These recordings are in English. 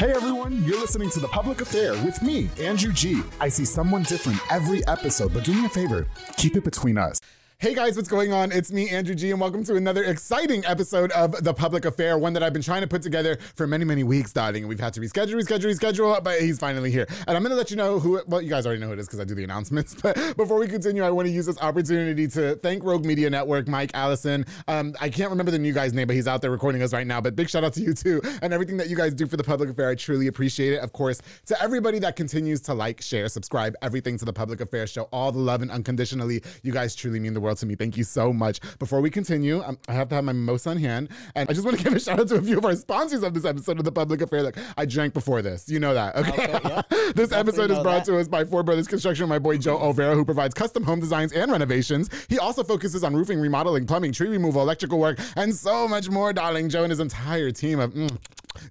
Hey everyone, you're listening to The Public Affair with me, Andrew G. I see someone different every episode, but do me a favor, keep it between us. Hey guys, what's going on? It's me, Andrew G, and welcome to another exciting episode of The Public Affair, one that I've been trying to put together for many, many weeks, darling. We've had to reschedule, reschedule, reschedule, but he's finally here. And I'm gonna let you know who, well, you guys already know who it is because I do the announcements. But before we continue, I wanna use this opportunity to thank Rogue Media Network, Mike Allison. Um, I can't remember the new guy's name, but he's out there recording us right now. But big shout out to you too, and everything that you guys do for The Public Affair. I truly appreciate it. Of course, to everybody that continues to like, share, subscribe, everything to The Public Affair, show all the love and unconditionally. You guys truly mean the world to me. Thank you so much. Before we continue, um, I have to have my mimosa on hand, and I just want to give a shout out to a few of our sponsors of this episode of the Public Affair. Look, I drank before this, you know that. Okay, Okay, yeah. this Definitely episode is brought that. to us by Four Brothers Construction. My boy Joe Olvera, who provides custom home designs and renovations. He also focuses on roofing, remodeling, plumbing, tree removal, electrical work, and so much more. Darling Joe and his entire team of mm,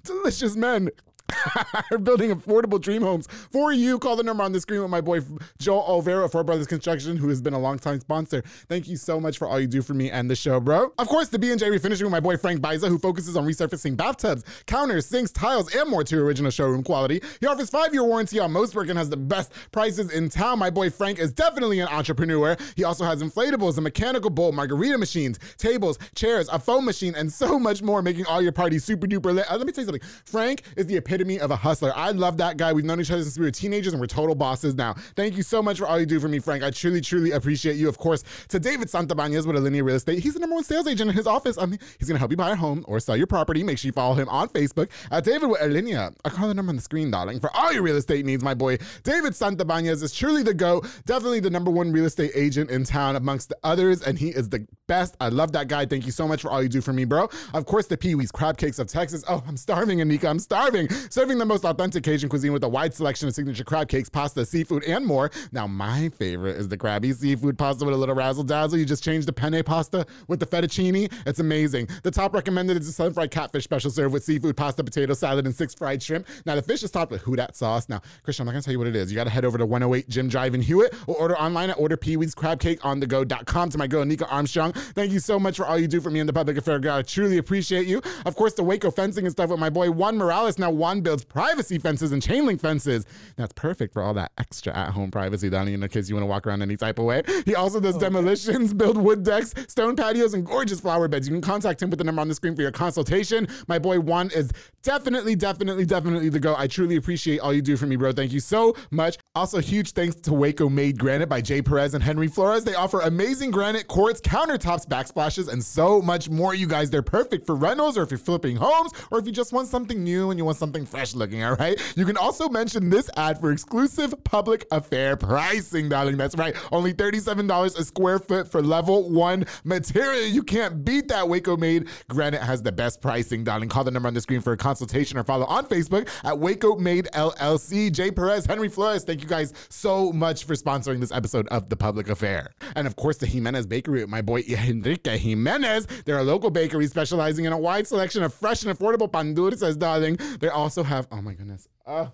delicious men are building affordable dream homes for you. Call the number on the screen with my boy Joel Olvera Four Brothers Construction, who has been a longtime sponsor. Thank you so much for all you do for me and the show, bro. Of course, the B&J Refinishing with my boy Frank Biza, who focuses on resurfacing bathtubs, counters, sinks, tiles, and more to original showroom quality. He offers five-year warranty on most work and has the best prices in town. My boy Frank is definitely an entrepreneur. He also has inflatables, a mechanical bull, margarita machines, tables, chairs, a foam machine, and so much more, making all your parties super duper lit. Uh, let me tell you something. Frank is the epitome of a hustler. I love that guy. We've known each other since we were teenagers and we're total bosses now. Thank you so much for all you do for me, Frank. I truly, truly appreciate you. Of course, to David Santabanez with Alinea Real Estate. He's the number one sales agent in his office. I mean, he's going to help you buy a home or sell your property. Make sure you follow him on Facebook at David with Alinea. I call the number on the screen, darling. For all your real estate needs, my boy David Santabanez is truly the GOAT, Definitely the number one real estate agent in town amongst the others, and he is the best. I love that guy. Thank you so much for all you do for me, bro. Of course, the Pee Wee's Crab Cakes of Texas. Oh, I'm starving, Anika. I'm starving. Serving the most authentic Cajun cuisine with a wide selection of signature crab cakes, pasta, seafood, and more. Now, my favorite is the crabby seafood pasta with a little razzle dazzle. You just change the penne pasta with the fettuccine. It's amazing. The top recommended is the sun fried catfish special served with seafood, pasta, potato salad, and six fried shrimp. Now, the fish is topped with Hudat sauce. Now, Christian, I'm not gonna tell you what it is. You gotta head over to 108 Jim Drive in Hewitt or order online at orderpeeweescrabcakeonthego.com to my girl Nika Armstrong. Thank you so much for all you do for me in the public affair. I truly appreciate you. Of course, the Waco fencing and stuff with my boy Juan Morales. Now, Juan builds privacy fences and chain link fences. That's perfect for all that extra at home privacy, Donnie, in the case you wanna walk around any type of way. He also does oh, demolitions, build wood decks, stone patios, and gorgeous flower beds. You can contact him with the number on the screen for your consultation. My boy Juan is definitely, definitely, definitely the go. I truly appreciate all you do for me, bro. Thank you so much. Also, huge thanks to Waco Made Granite by Jay Perez and Henry Flores. They offer amazing granite quartz, countertops, backsplashes, and so much more. You guys, they're perfect for rentals or if you're flipping homes or if you just want something new and you want something fresh looking, all right? You can also mention this ad for exclusive public affair pricing, darling. That's right. Only $37 a square foot for level one material. You can't beat that. Waco Made Granite has the best pricing, darling. Call the number on the screen for a consultation or follow on Facebook at Waco Made LLC. Jay Perez, Henry Flores, thank you guys so much for sponsoring this episode of The Public Affair. And of course, the Jimenez Bakery with my boy Enrique Jimenez. They're a local bakery specializing in a wide selection of fresh and affordable pan dulces, darling. They also have, oh my goodness. Oh.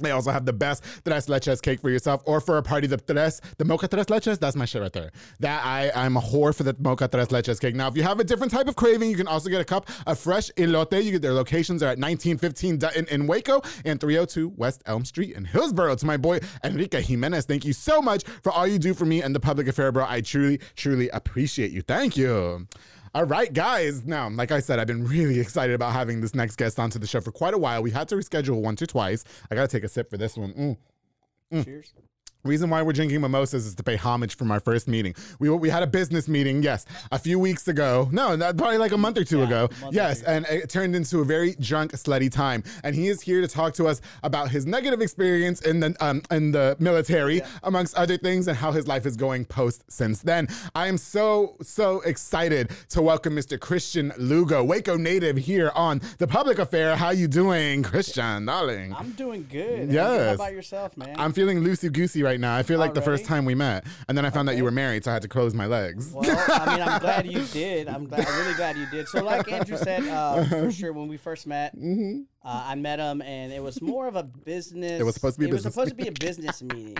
They also have the best tres leches cake for yourself or for a party. The tres, the mocha tres leches, that's my shit right there. That I, I'm a whore for the mocha tres leches cake. Now, if you have a different type of craving, you can also get a cup of fresh elote. You get their locations are at 1915 Dutton in Waco and 302 West Elm Street in Hillsboro. To my boy Enrique Jimenez, thank you so much for all you do for me and the public affair, bro. I truly, truly appreciate you. Thank you. All right, guys. Now, like I said, I've been really excited about having this next guest onto the show for quite a while. We had to reschedule once or twice. I gotta take a sip for this one. Mm. Cheers. Reason why we're drinking mimosas is to pay homage from our first meeting. We we had a business meeting, yes, a few weeks ago. No, that, probably like a month or two Yeah, ago. a month or Yes, and it turned into a very drunk, slutty time. And he is here to talk to us about his negative experience in the um in the military, amongst other things, and how his life is going post since then. I am so so excited to welcome Mr. Christian Lugo, Waco native, here on the Public Affair. How you doing, Christian, darling? I'm doing good. Yes. How about yourself, man? I'm feeling loosey goosey right now. I feel like the first time we met, and then I found that you were married, so I had to close my legs. well, I mean, I'm glad you did. I'm, glad, I'm really glad you did. So, like Andrew said, uh, for sure, when we first met, uh, I met him, and it was more of a business. Mm-hmm. It was supposed to be a It was business supposed to be a business meeting.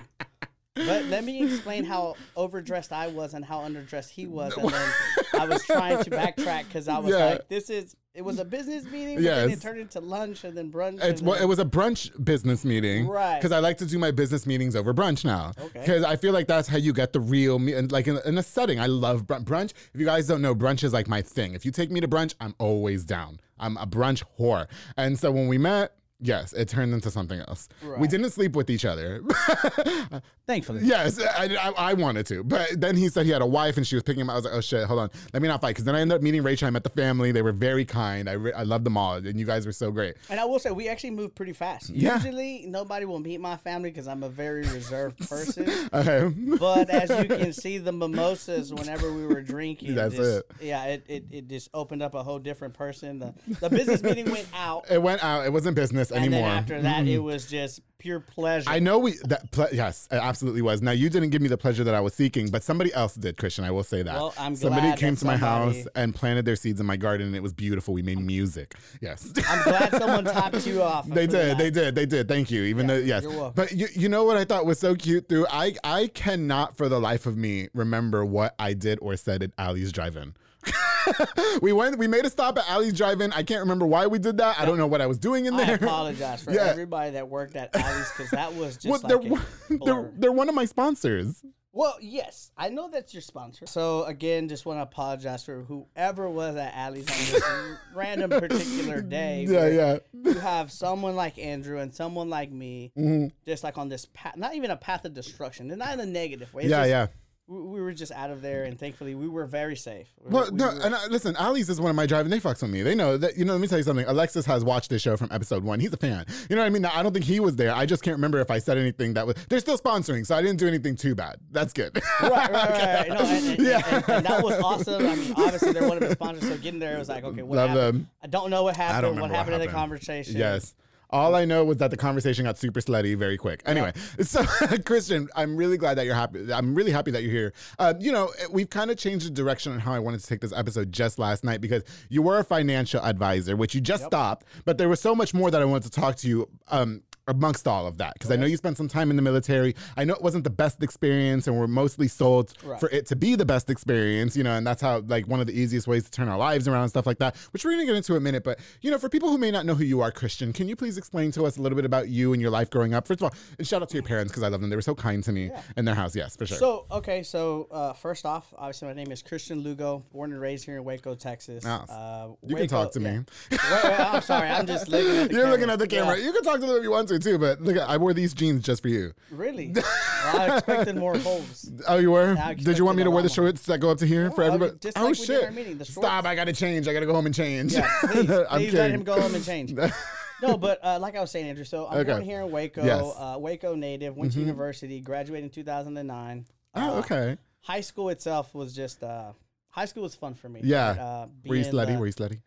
But let me explain how overdressed I was and how underdressed he was, and then I was trying to backtrack because I was Yeah. like, "This is." It was a business meeting, but then Yes. it turned into lunch and then brunch. It's, then- it was a brunch business meeting, Right. Because I like to do my business meetings over brunch now, Okay. Because I feel like that's how you get the real, me- and like in, in a setting. I love brunch. brunch. If you guys don't know, brunch is like my thing. If you take me to brunch, I'm always down. I'm a brunch whore, and so when we met. Yes, it turned into something else. We didn't sleep with each other. Thankfully, Yes, I, I, I wanted to, but then he said he had a wife and she was picking him. up. I was like, oh shit, hold on, let me not fight. Because then I ended up meeting Rachel. I met the family. They were very kind. I re- I loved them all, and you guys were so great. And I will say, we actually moved pretty fast. Yeah. Usually, nobody will meet my family because I'm a very reserved person. Okay. but as you can see, the mimosas, whenever we were drinking, That's just- it. Yeah, it, it, it just opened up a whole different person. The, the business meeting went out. it went out. It wasn't business And anymore. then after that, it was just pure pleasure. I know we that ple- yes, it absolutely was. Now you didn't give me the pleasure that I was seeking, but somebody else did, Christian. I will say that. Well, I'm somebody glad came to my house and planted their seeds in my garden, and it was beautiful. We made music. Yes. I'm glad someone topped you off. They did, that. they did, they did. Thank you. Even Yeah, though, yes. you're welcome. But you, you know what I thought was so cute through? I, I cannot for the life of me remember what I did or said at Ali's Drive-In. we went, we made a stop at Ali's Drive-In. I can't remember why we did that. I don't know what I was doing in there. I apologize for Yeah. everybody that worked at Ali's because that was just Well, they're, a one- they're, blur. they're one of my sponsors. Well, yes, I know that's your sponsor. So again, just want to apologize for whoever was at Ali's on this random particular day. Yeah, where yeah. You have someone like Andrew and someone like me, Mm-hmm. just like on this path, not even a path of destruction, and not in a negative way. It's Yeah, just- yeah. We, we were just out of there, and thankfully, we were very safe. We- Well, we no, were- and I, listen, Ali's is one of my driving. They fucks with me. They know that. You know, let me tell you something. Alexis has watched this show from episode one. He's a fan. You know what I mean? Now, I don't think he was there. I just can't remember if I said anything that was. They're still sponsoring, so I didn't do anything too bad. That's good. right, right, right. No, and, and, Yeah. and, and that was awesome. I mean, obviously they're one of the sponsors, so getting there it was like, okay, what Love happened? them. I don't know what happened. remember what what happened in the conversation? yes. All I know was that the conversation got super slutty very quick. Anyway, so Christian, I'm really glad that you're happy. I'm really happy that you're here. Uh, you know, we've kind of changed the direction on how I wanted to take this episode just last night because you were a financial advisor, which you just stopped, but there was so much more that I wanted to talk to you um, amongst all of that because I know you spent some time in the military. I know it wasn't the best experience, and we're mostly sold Right. for it to be the best experience, you know, and that's how like one of the easiest ways to turn our lives around and stuff like that, which we're gonna get into in a minute. But you know, for people who may not know who you are, Christian, can you please explain to us a little bit about you and your life growing up? First of all, and shout out to your parents because I love them. They were so kind to me in their house. Yes, for sure. So okay, so uh, first off, obviously my name is Christian Lugo, born and raised here in Waco, Texas. Yes. Uh, you can talk to yeah. me. wait, wait, I'm sorry, I'm just looking at the You're camera. looking at the camera. Yeah. You can talk to them if you want to too, but look, I wore these jeans just for you. Really? Well, I expected more holes. Oh, you were? Did you want me to wear the shorts that go up to here for everybody? just oh like shit! meeting, Stop! I gotta change. I gotta go home and change. Yeah, please, I'm please let him go home and change. No, but uh, like I was saying, Andrew. So I'm Okay. born here in Waco, Yes. Mm-hmm. uh, Waco native. Went to university, graduated in 2009. Oh, Uh, okay. High school itself was just uh, high school was fun for me. Yeah. Uh, Were you slutty? Were you slutty?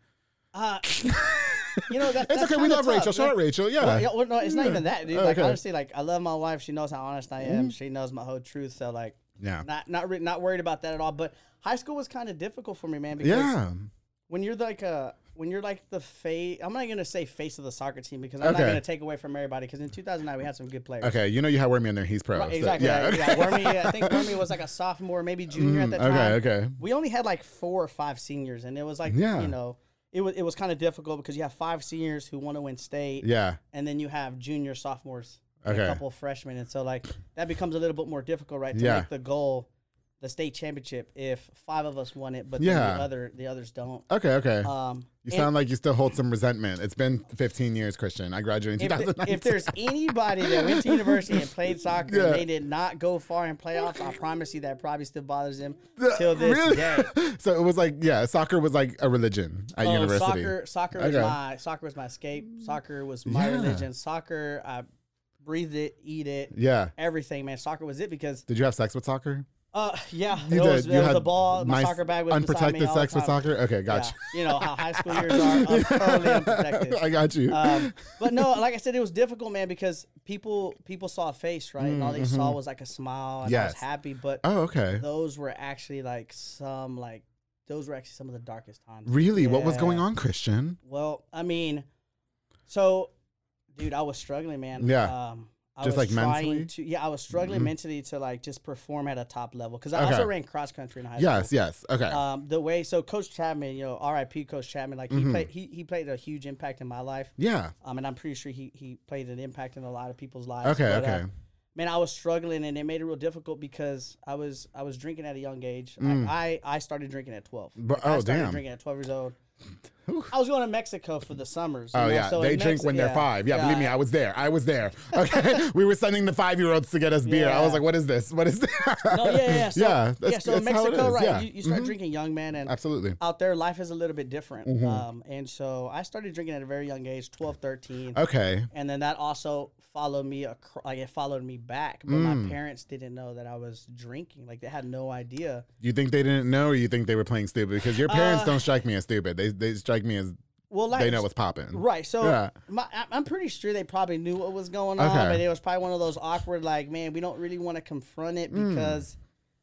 Uh, you know that, It's that's okay. We love tough. Rachel. Shout out Like, Rachel. Yeah. Well, well, no, it's not even that, dude. Like Okay. Mm-hmm. honestly, like I love my wife. She knows how honest I am. She knows my whole truth. So like, Yeah. not not re- not worried about that at all. But high school was kind of difficult for me, man. Because Yeah. when you're like a when you're like the face, I'm not gonna say face of the soccer team because I'm Okay. not gonna take away from everybody. Because in 2009 we had some good players. Okay. You know you have Wormy in there. He's pro. Right, so- exactly. yeah. right. Yeah, Wormy, I think Wormy was like a sophomore, maybe junior at that time. okay. Okay. We only had like four or five seniors, and it was like, Yeah. you know, it was it was kind of difficult because you have five seniors who want to win state, Yeah. and then you have junior sophomores, and Okay. a couple of freshmen, and so like that becomes a little bit more difficult, right? To Yeah. make the goal the state championship if five of us won it, but Yeah. the other the others don't. Okay, okay. Um, you and sound like you still hold some resentment. It's been 15 years, Christian. I graduated in if, the- 2019. if there's anybody that went to university and played soccer Yeah. and they did not go far in playoffs, I promise you that probably still bothers them till this Really? day. so it was like, yeah, soccer was like a religion at Oh, university. Soccer, soccer was my soccer was my escape. Soccer was my Yeah. religion. Soccer, I breathed it, eat it, Yeah. everything, man. Soccer was it because, Did you have sex with soccer? Uh, yeah, You there was, did. there you was had a ball. My nice, soccer bag was unprotected me all the sex with soccer. Okay, Yeah. gotcha. You know how high school years are. I'm totally unprotected. I got you. Um, but no, like I said, it was difficult, man, because people people saw a face, right, and all they saw was like a smile, and I was happy. But oh, okay. those were actually like some like those were actually some of the darkest times. Really? What was going on, Christian? Well, I mean, so, dude, I was struggling, man. Yeah. Um, I Just, was like, trying mentally? To, yeah, I was struggling Mhm. mentally to like just perform at a top level because I Okay. also ran cross country in high Yes, school. yes. Yes, okay. Um, the way so Coach Chapman, you know, R.I.P. Coach Chapman, like he Mhm. played he, he played a huge impact in my life. yeah. Um, and I'm pretty sure he he played an impact in a lot of people's lives. Okay, But, uh, okay. man, I was struggling, and it made it real difficult because I was I was drinking at a young age. Mm. I, I I started drinking at 12. But- Like, I oh, started damn. drinking at 12 years old. I was going to Mexico for the summers. Oh know, yeah, so they drink Mex- when they're yeah, five. Yeah, believe me, I was there. I was there. Okay, we were sending the five-year-olds to get us beer. I was like, "What is this? What is this?" No, yeah, yeah. So, yeah, yeah. that's- So in Mexico, right? yeah. You, you start Mhm. drinking young, man, and Absolutely. out there, life is a little bit different. Mhm. Um, and so I started drinking at a very young age, 12, 13. Okay. and then that also followed me acro- like it followed me back but Mm. my parents didn't know that i was drinking like they had no idea You think they didn't know, or you think they were playing stupid? Because your parents Uh, don't strike me as stupid. They they strike me as well like they know what's popping. right so Yeah. my, i'm pretty sure they probably knew what was going on Okay. but it was probably one of those awkward like man we don't really want to confront it Mm. because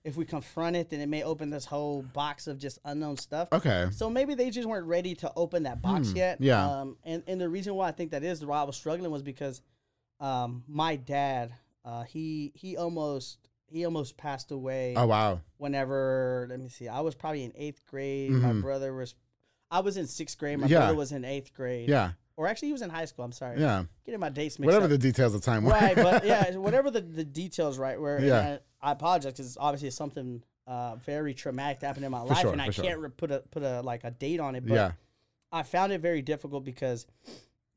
if we confront it then it may open this whole box of just unknown stuff Okay. So maybe they just weren't ready to open that box Hmm, yet. yeah. Um, and, and the reason why I think that is why I was struggling was because um, my dad, uh, he he almost he almost passed away Oh wow. whenever let me see, I was probably in eighth grade. My Mhm. brother was I was in sixth grade, my Yeah. brother was in eighth grade. Yeah. Or actually he was in high school, I'm sorry. Yeah. Getting my dates mixed Whatever up. the details of time were. right, but yeah, whatever the, the details right where Yeah. I, I apologize because obviously it's something uh, very traumatic happened in my For life sure, and I sure. can't re- put a put a like a date on it. But yeah. I found it very difficult because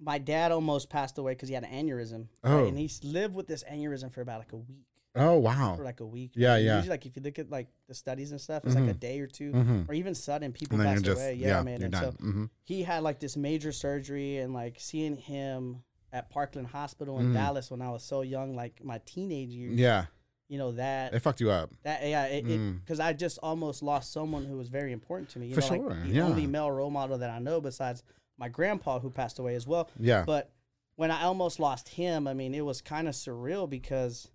my dad almost passed away because he had an aneurysm. Oh. right? And he's lived with this aneurysm for about like a week. Oh wow. For like a week. Yeah, yeah. Usually, like if you look at like the studies and stuff, it's like a Mhm. day or 2 Mhm. or even sudden people pass away. Yeah, yeah, man. And done. so hmm he had like this major surgery, and like seeing him at Parkland Hospital in Mhm. Dallas when I was so young, like my teenage years. Yeah. You know that It fucked you up. that yeah, it Mm. because I just almost lost someone who was very important to me. You For know, sure, like the yeah. only male role model that I know besides my grandpa who passed away as well. Yeah. But when I almost lost him, I mean, it was kind of surreal because,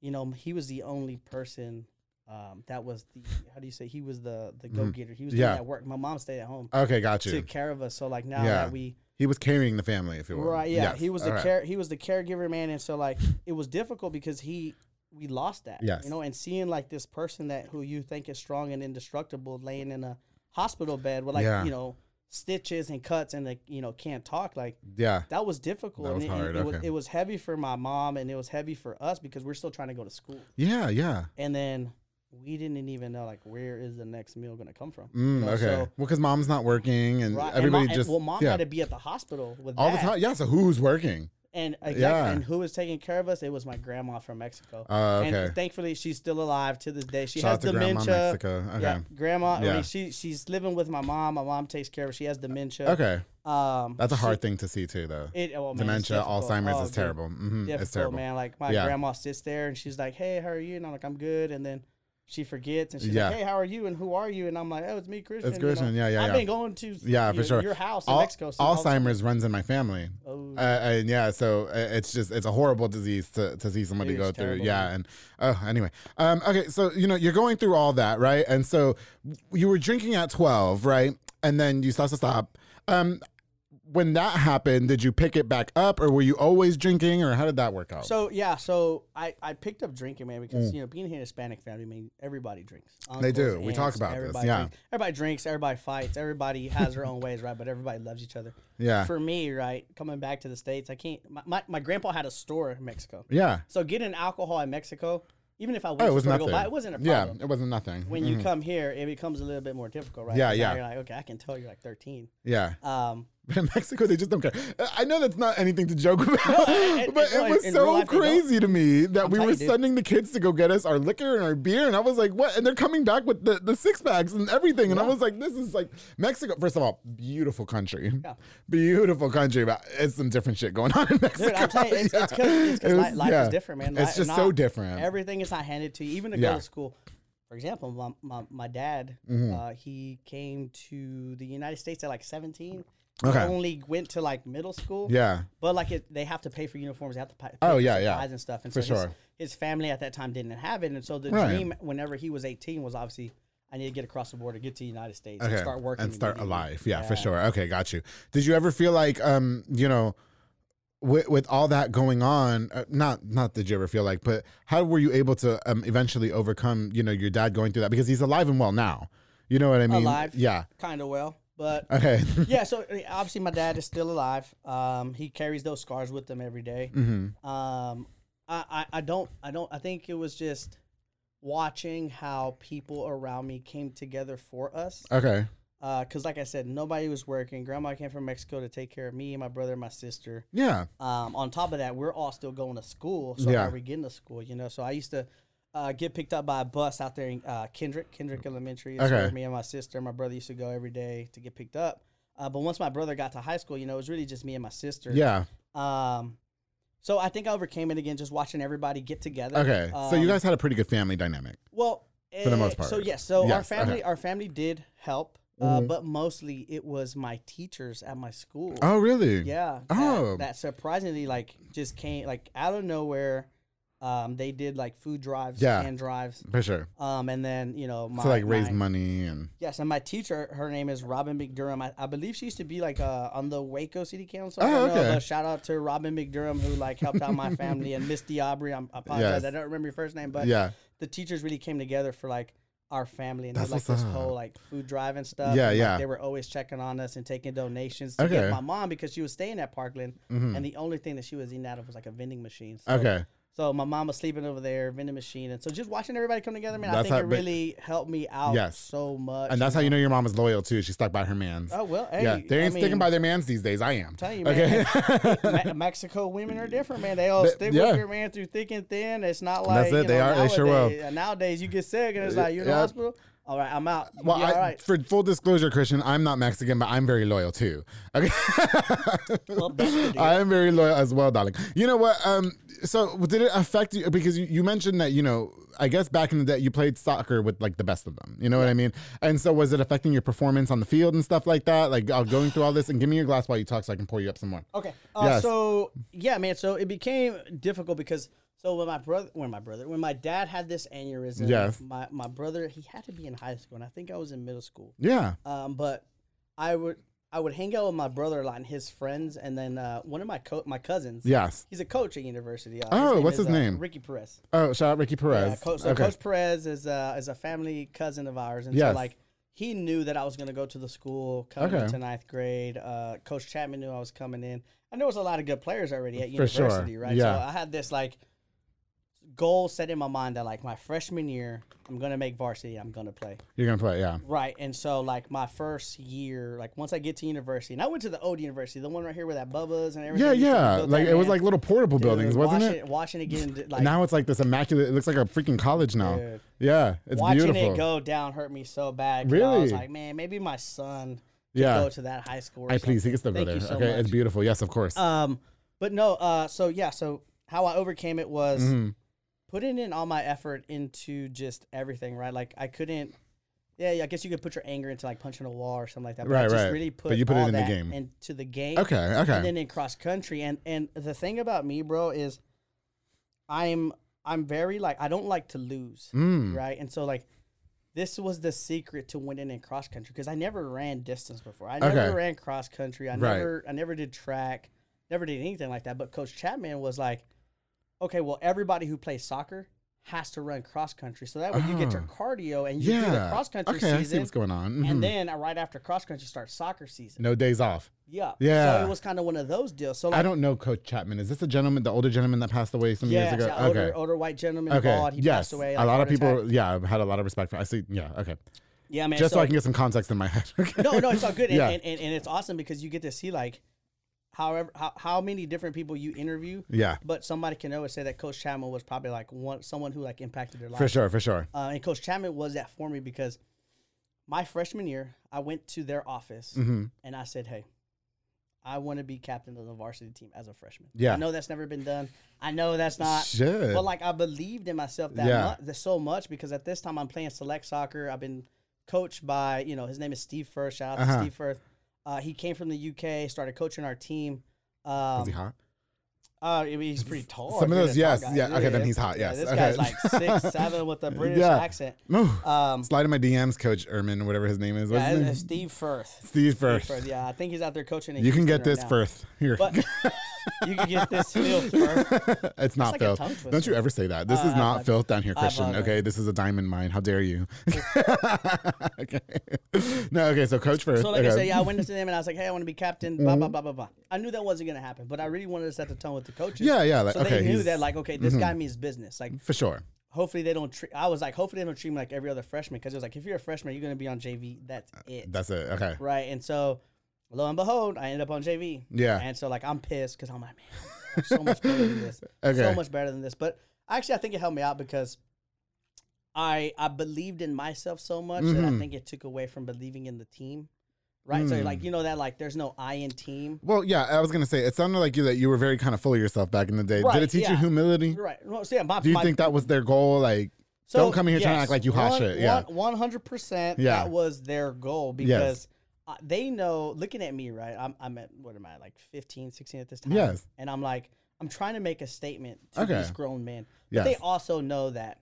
you know, he was the only person um, that was the how do you say he was the the go getter. He was Mm-hmm. Yeah. that work. My mom stayed at home, okay, got you. took care of us. So like now Yeah. that we He was carrying the family, if you will. right, yeah, Yes. he was the right. care he was the caregiver man, and so like it was difficult because he we lost that. Yes. you know, and seeing like this person that who you think is strong and indestructible laying in a hospital bed with like Yeah. you know stitches and cuts and like you know can't talk like Yeah. that was difficult. That was and it, hard, It, was, okay. it was heavy for my mom and it was heavy for us because we're still trying to go to school. Yeah. Yeah. And then we didn't even know like where is the next meal going to come from. Mm, know, okay. so- well, because mom's not working and Right. and everybody mom- and- just well, mom yeah. had to be at the hospital with all the time. Yeah. So who's working? And Yeah. and who was taking care of us? It was my grandma from Mexico. Oh, okay. And thankfully, she's still alive to this day. She Shout out has to Grandma dementia. Mexico. Okay. Yeah, grandma. I Yeah. mean, she she's living with my mom. My mom takes care of her. She has dementia. Okay. Um, That's a she- hard thing to see too, though. It, oh, man, Dementia. Alzheimer's Oh, is dude. terrible. hmm It's terrible. man. Like my Yeah. grandma sits there and she's like, "Hey, how are you?" And I'm like, "I'm good." And then she forgets and she's Yeah. like, "Hey, how are you?" And who are you? And I'm like, "Oh, it's me, Christian." It's you know. Christian. Yeah, yeah, I've been going to Yeah, for sure. your house in Al- Mexico. was- Alzheimer's runs in my family. Oh, Uh, and yeah, so uh, it's just it's a horrible disease to, to see somebody go is through. yeah, man. and oh, anyway, um, okay, so you know you're going through all that, right? And so you were drinking at twelve, right? And then you start to stop. Um, when that happened, did you pick it back up, or were you always drinking, or how did that work out? So yeah, so I, I picked up drinking, man, because you know being here in a Hispanic family, I mean everybody drinks. Mm. They do. Uncles, We talk about this, yeah. drinks. everybody drinks. Everybody fights. Everybody has their own ways, right? But everybody loves each other. yeah, For me, right, coming back to the states, I can't. My, my, my grandpa had a store in Mexico, yeah, so getting alcohol in Mexico even if I Oh, it was store to go nothing. buy, it wasn't a yeah, problem. it wasn't nothing. When you Mhm. come here, it becomes a little bit more difficult, right? Yeah, yeah. You're like, okay, I can tell you're like 13. yeah. Um, But in Mexico, they just don't care. Uh, I know that's not anything to joke about, and- but no, it was so life, crazy to me that I'm we were sending the kids to go get us our liquor and our beer, and I was like, "What?" And they're coming back with the, the six packs and everything, and I was like, "This is like Mexico." First of all, beautiful country, Yeah. beautiful country, but it's some different shit going on in Mexico. Dude, I'm telling you, it's, Yeah. because It was- life yeah. is different, man. It's Li- just not- so different. Everything is not handed to you. Even to Yeah. go to school. For example, my, my, my dad, Mhm. uh, he came to the United States at like 17. Okay. Only went to like middle school. yeah, But like it, they have to pay for uniforms. They have to pay, Oh, for yeah, yeah. and stuff. And For so his, sure. his family at that time didn't have it, and so the Right. dream, whenever he was 18, was obviously I need to get across the border, get to the United States, okay, and start working and start a life. Yeah, for sure. Okay, got you. Did you ever feel like, um, you know? With, with all that going on, uh, not not did you ever feel like, but how were you able to um, eventually overcome, you know, your dad going through that because he's alive and well now. You know what I mean? Alive. Yeah. Kind of well, but Okay. yeah. So uh, obviously, my dad is still alive. Um, he carries those scars with him every day. hmm Um, I, I, I don't, I don't, I think it was just watching how people around me came together for us. Okay. Because, like I said, nobody was working. Grandma came from Mexico to take care of me, my brother, and my sister. Yeah. Um, on top of that, we're all still going to school. So Yeah. how are we getting to school? You know, so I used to uh, get picked up by a bus out there in uh, Kendrick, Kendrick Elementary. That's Okay. where me and my sister, and my brother used to go every day to get picked up. Uh, but once my brother got to high school, you know, it was really just me and my sister. Yeah. Um, so I think I overcame it again, just watching everybody get together. Okay. so you Um, guys had a pretty good family dynamic. well, For the most part. So yes, so our family, okay. our family did help, uh, Mhm. but mostly it was my teachers at my school. Oh, really? Yeah. Oh. That, that surprisingly like just came like out of nowhere. Um, they did like food drives, Yeah. hand drives. For sure. Um, and then you know my to like raise my- money and Yes, and my teacher, her name is Robin McDurham. I, I believe she used to be like uh, on the Waco City Council. Oh, I don't know, okay. but shout out to Robin McDurham who like helped out my family and Miss Diabri. I'm, I apologize, Yes. I don't remember your first name, but yeah. the teachers really came together for like our family and That's like what's this up. whole like food drive and stuff. Yeah, and, like, yeah. They were always checking on us and taking donations to Okay. give my mom because she was staying at Parkland, Mhm. and the only thing that she was eating out of was like a vending machine. So, Okay. So my mom was sleeping over there, vending machine, and so just watching everybody come together, man, I think how- it really helped me out Yes. so much. And that's how you know your mom is loyal too. She stuck by her man's. Oh well, hey, yeah. They I ain't sticking mean, by their mans these days. I am. Tell you, Okay. man, Me- Mexico women are different, man. They all They- stick yeah. with their man through thick and thin. It's not like That's it. They know, are- they sure will. nowadays- uh, Nowadays, you get sick and it's like you're in the hospital. All right, I'm out. Well, yeah, I, all right. for full disclosure, Christian, I'm not Mexican, but I'm very loyal too. Okay. Well, that's good to I am very loyal as well, darling. You know what? Um, so did it affect you? Because you, you mentioned that you know, I guess back in the day you played soccer with like the best of them. You know what I mean? And so was it affecting your performance on the field and stuff like that? Like uh, going through all this, and give me your glass while you talk, so I can pour you up some more. Okay. Uh, Yes. So yeah, man. So it became difficult because so when my brother, when my brother, when my dad had this aneurysm, Yes. my my brother, he had to be in high school, and I think I was in middle school. Yeah. Um, but I would I would hang out with my brother a lot and his friends, and then uh, one of my co- my cousins. Yes. He's a coach at university. Uh, Oh, name what's is, his uh, name? Ricky Perez. Oh, shout out Ricky Perez. Yeah, coach, so okay. Coach Perez is uh, is a family cousin of ours, and Yes. so like he knew that I was going to go to the school coming Okay. into ninth grade. Uh, Coach Chapman knew I was coming in, and there was a lot of good players already at For sure. university, right? Yeah. So I had this like goal set in my mind that like my freshman year, I'm to make varsity. I'm to play. You're gonna play, yeah. Right, and so like my first year, like once I get to university, and I went to the old university, the one right here where that Bubba's and everything. Yeah, to yeah. Like it was like little portable Dude, buildings, wasn't watching it? Watching it get into, like now it's like this immaculate. It looks like a freaking college now. Dude. Yeah, it's watching beautiful. it go down hurt me so bad. 'cause I was Really? like, man, maybe my son Yeah. go to that high school. I please, he something." can still go there. so okay, it's beautiful. Yes, of course. Um, but no. Uh, so yeah. So how I overcame it was Mhm. Putting in all my effort into just everything. Right. Like I couldn't. Yeah, yeah, I guess you could put your anger into like punching a wall or something like that. But I Right, just right. really put But you put it in the game. into the game. Okay, okay. And then in cross country, and and the thing about me, bro, is I'm I'm very like I don't like to lose, Mm. right? And so like this was the secret to winning in cross country because I never ran distance before. I never Okay. ran cross country. I Right. never I never did track, never did anything like that. But Coach Chapman was like, okay, well everybody who plays soccer has to run cross country. So that way you get your Oh. cardio and you do the Yeah. cross country Okay, I see what's going on. Mhm. And then uh, right after cross country starts soccer season. no days off. Yeah. Yeah. So it was kind of one of those deals. So like, I don't know Coach Chapman. Is this the gentleman, the older gentleman that passed away some yeah, years ago? yeah, older, okay. older white gentleman Okay. bald. He yes. passed away. a like, lot of heart attack. people, yeah, I've had a lot of respect for. I see. Yeah. Okay. Yeah, man. Just so, I can get some context in my head. Okay. no, no, it's all good, and, Yeah. and, and, and it's awesome because you get to see like, however, how, how many different people you interview, Yeah. but somebody can always say that Coach Chapman was probably like one someone who like impacted their life. For sure. For sure. Uh, and Coach Chapman was that for me because my freshman year, I went to their office hmm and I said, "Hey, I want to be captain of the varsity team as a freshman." Yeah. I know that's never been done. I know that's not. Should. But like I believed in myself that Yeah. much, so much because at this time I'm playing select soccer. I've been coached by you know his name is Steve Firth. Shout out Uh-huh. to Steve Firth. Uh, he came from the UK, started coaching our team. Is Um, he hot? uh, I mean, he's pretty tall. Some of those, yes. Yeah, okay, then he's hot, Yeah, yes, this okay. guy's like six seven with a British Yeah. accent. No. Um, Slide in my DMs, Coach Erman, whatever his name is. What's yeah, his name? Steve Firth. Steve Steve Firth. Firth, Yeah, I think he's out there coaching. in You can get this now. Firth. Here. But you can get this filth Firth. it's not like filth. tongue Don't you ever say that. This Uh, is not I- filth down here, Christian. apologize. Okay, this is a diamond mine. How dare you? okay. No, okay. So Coach Firth. So like okay. I said, yeah, I went to them and I was like, hey, I want to be captain. Blah blah blah blah blah. I knew that wasn't gonna happen, but I really wanted to set the tone with the coaches. Yeah, yeah. Like, So okay, they knew Mm-hmm. that, like, okay, this guy means business. Like, for sure. hopefully they don't treat. I was like, hopefully they don't treat me like every other freshman because it was like, if you're a freshman, you're gonna be on JV. That's it, That's it. Okay. right? And so, lo and behold, I ended up on JV. Yeah. And so, like, I'm pissed because I'm like, man, I'm so much better than this. Okay. So much better than this. But actually, I think it helped me out because I I believed in myself so much that I Mhm. think it took away from believing in the team. Right. So Mm. like you know that like there's no I in team. Well, yeah. I was gonna say it sounded like you that you were very kind of full of yourself back in the day. Did it teach you humility? Right. Well, so yeah, my, Do you my- think that was their goal? Like, so, don't come in here trying to act like you hot shit. Yeah. One hundred percent. Yeah. That was their goal because uh, they know. Looking at me, right? I'm I'm at what am I like 15, 16 at this time? Yes. And I'm like I'm trying to make a statement to Okay. these grown men, but they Yes. also know that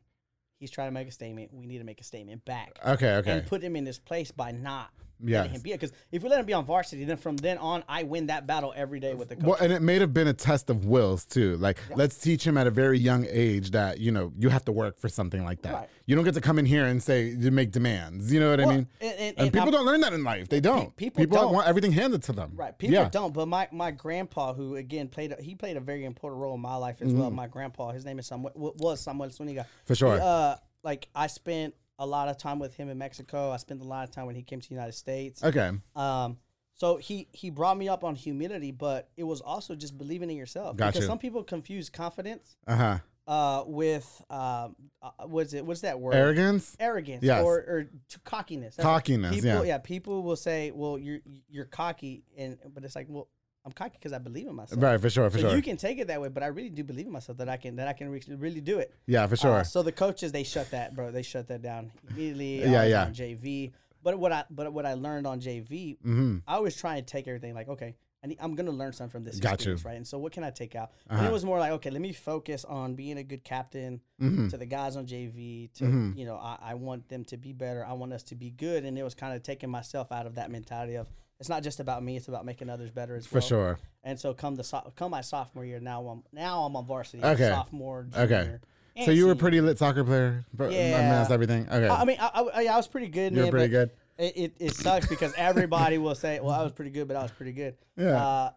he's trying to make a statement. We need to make a statement back. okay. Okay. and put him in his place by not Letting him be because if we let him be on varsity, then from then on, I win that battle every day with the coach. Well, and it may have been a test of wills too. Like, let's teach him at a very young age that you know you have to work for something like that. Right. You don't get to come in here and say you make demands. You know what I mean? and- and- And, and people I'm- don't learn that in life. They don't. people don't. want everything handed to them. right, people yeah. don't. But my, my grandpa, who again played, a, he played a very important role in my life as well. My grandpa, his name is Samuel, was Samuel. Mm-hmm. For sure. He, uh, like I spent a lot of time with him in Mexico. I spent a lot of time when he came to the United States. Okay. Um, so he he brought me up on humility, but it was also just believing in yourself. Got because some people confuse confidence Uh huh. uh, with um, uh, what's it? What's that word? Arrogance. arrogance Yes. or, or cockiness. That's- Cockiness, People, yeah. People will say, "Well, you're you're cocky," and but it's like, well, I'm cocky because I believe in myself. Right. For sure. For So sure. you can take it that way, but I really do believe in myself that I can that I can re- really do it. yeah. For sure. Uh, so the coaches they shut that, bro. They shut that down immediately. Yeah, yeah. On JV, but what I but what I learned on JV, mm-hmm. I always try and take everything like, okay, I need, I'm gonna learn something from this Got experience, you. right? And so what can I take out? And Uh-huh. it was more like, okay, let me focus on being a good captain Mm-hmm. to the guys on JV. To Mhm. you know, I, I want them to be better. I want us to be good. And it was kind of taking myself out of that mentality of it's not just about me; it's about making others better as well. For well. sure. And so come the so- come my sophomore year, now I'm now I'm on varsity. Okay. Sophomore. Junior, Okay. So you were a pretty lit soccer player. But Yeah. That's everything. Okay. I I mean, I, I, I was pretty good. You're pretty good. It, it, it sucks because everybody will say, "Well, I was pretty good, but I was pretty good." Yeah. Uh,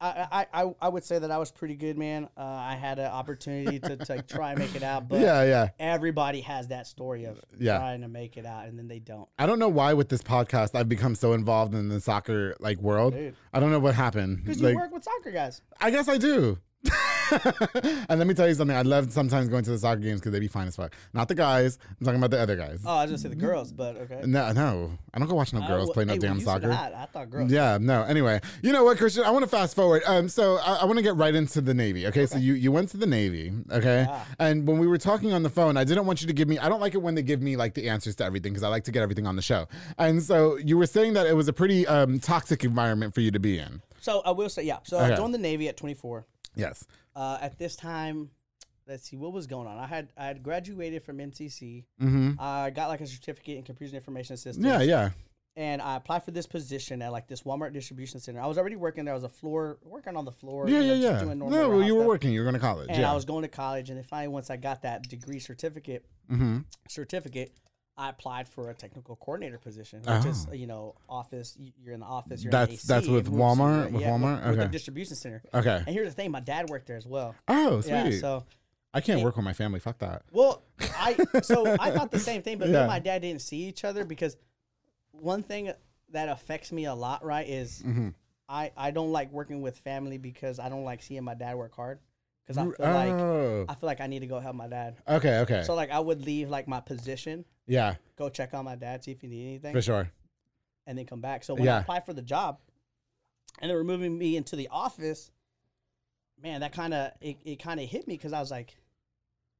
I, I, I, would say that I was pretty good, man. Uh, I had an opportunity to, to try and make it out, but yeah. Yeah. everybody has that story of Yeah. trying to make it out and then they don't. I don't know why with this podcast I've become so involved in the soccer like world. Dude. I don't know what happened. Because Like, you work with soccer guys. I guess I do. and let me tell you something. I love sometimes going to the soccer games because they be fine as fuck. Not the guys. I'm talking about the other guys. Oh, I was gonna say the girls, but okay. No, no. I don't go watch no Uh, girls well, play no hey, well, damn said soccer. I, I thought girls. Yeah, no. Anyway, you know what, Christian? I want to fast forward. Um, so I, I want to get right into the Navy. Okay, so you you went to the Navy. Okay, Yeah. and when we were talking on the phone, I didn't want you to give me. I don't like it when they give me like the answers to everything because I like to get everything on the show. And so you were saying that it was a pretty um toxic environment for you to be in. So I will say, yeah. So I joined the Navy at 24. Yes. Uh, at this time, let's see what was going on. I had I had graduated from MCC. Mm-hmm. I got like a certificate in computer information systems. Yeah, yeah. and I applied for this position at like this Walmart distribution center. I was already working there. I was a floor working on the floor. Yeah, yeah, yeah. doing No, well, you were stuff. working. You were going to college. and yeah. I was going to college. And then finally, once I got that degree certificate, mm-hmm. certificate, I applied for a technical coordinator position, which is Oh. you know office. You're in the office. You're That's- AC, that's with it moves you, Walmart? With Yeah, Walmart? with the Okay. distribution center. Okay. And here's the thing: my dad worked there as well. Oh, sweet. Yeah. So I can't it- work with my family. Fuck that. well, I so I thought the same thing, but me Yeah. and my dad didn't see each other because one thing that affects me a lot, right, is Mhm. I I don't like working with family because I don't like seeing my dad work hard because I feel like oh. I feel like I need to go help my dad. okay, okay. So like I would leave like my position, yeah, go check on my dad, see if you need anything, for sure. and then come back. So when Yeah. I applied for the job, and they were moving me into the office, man, that kind of it, it kind of hit me because I was like,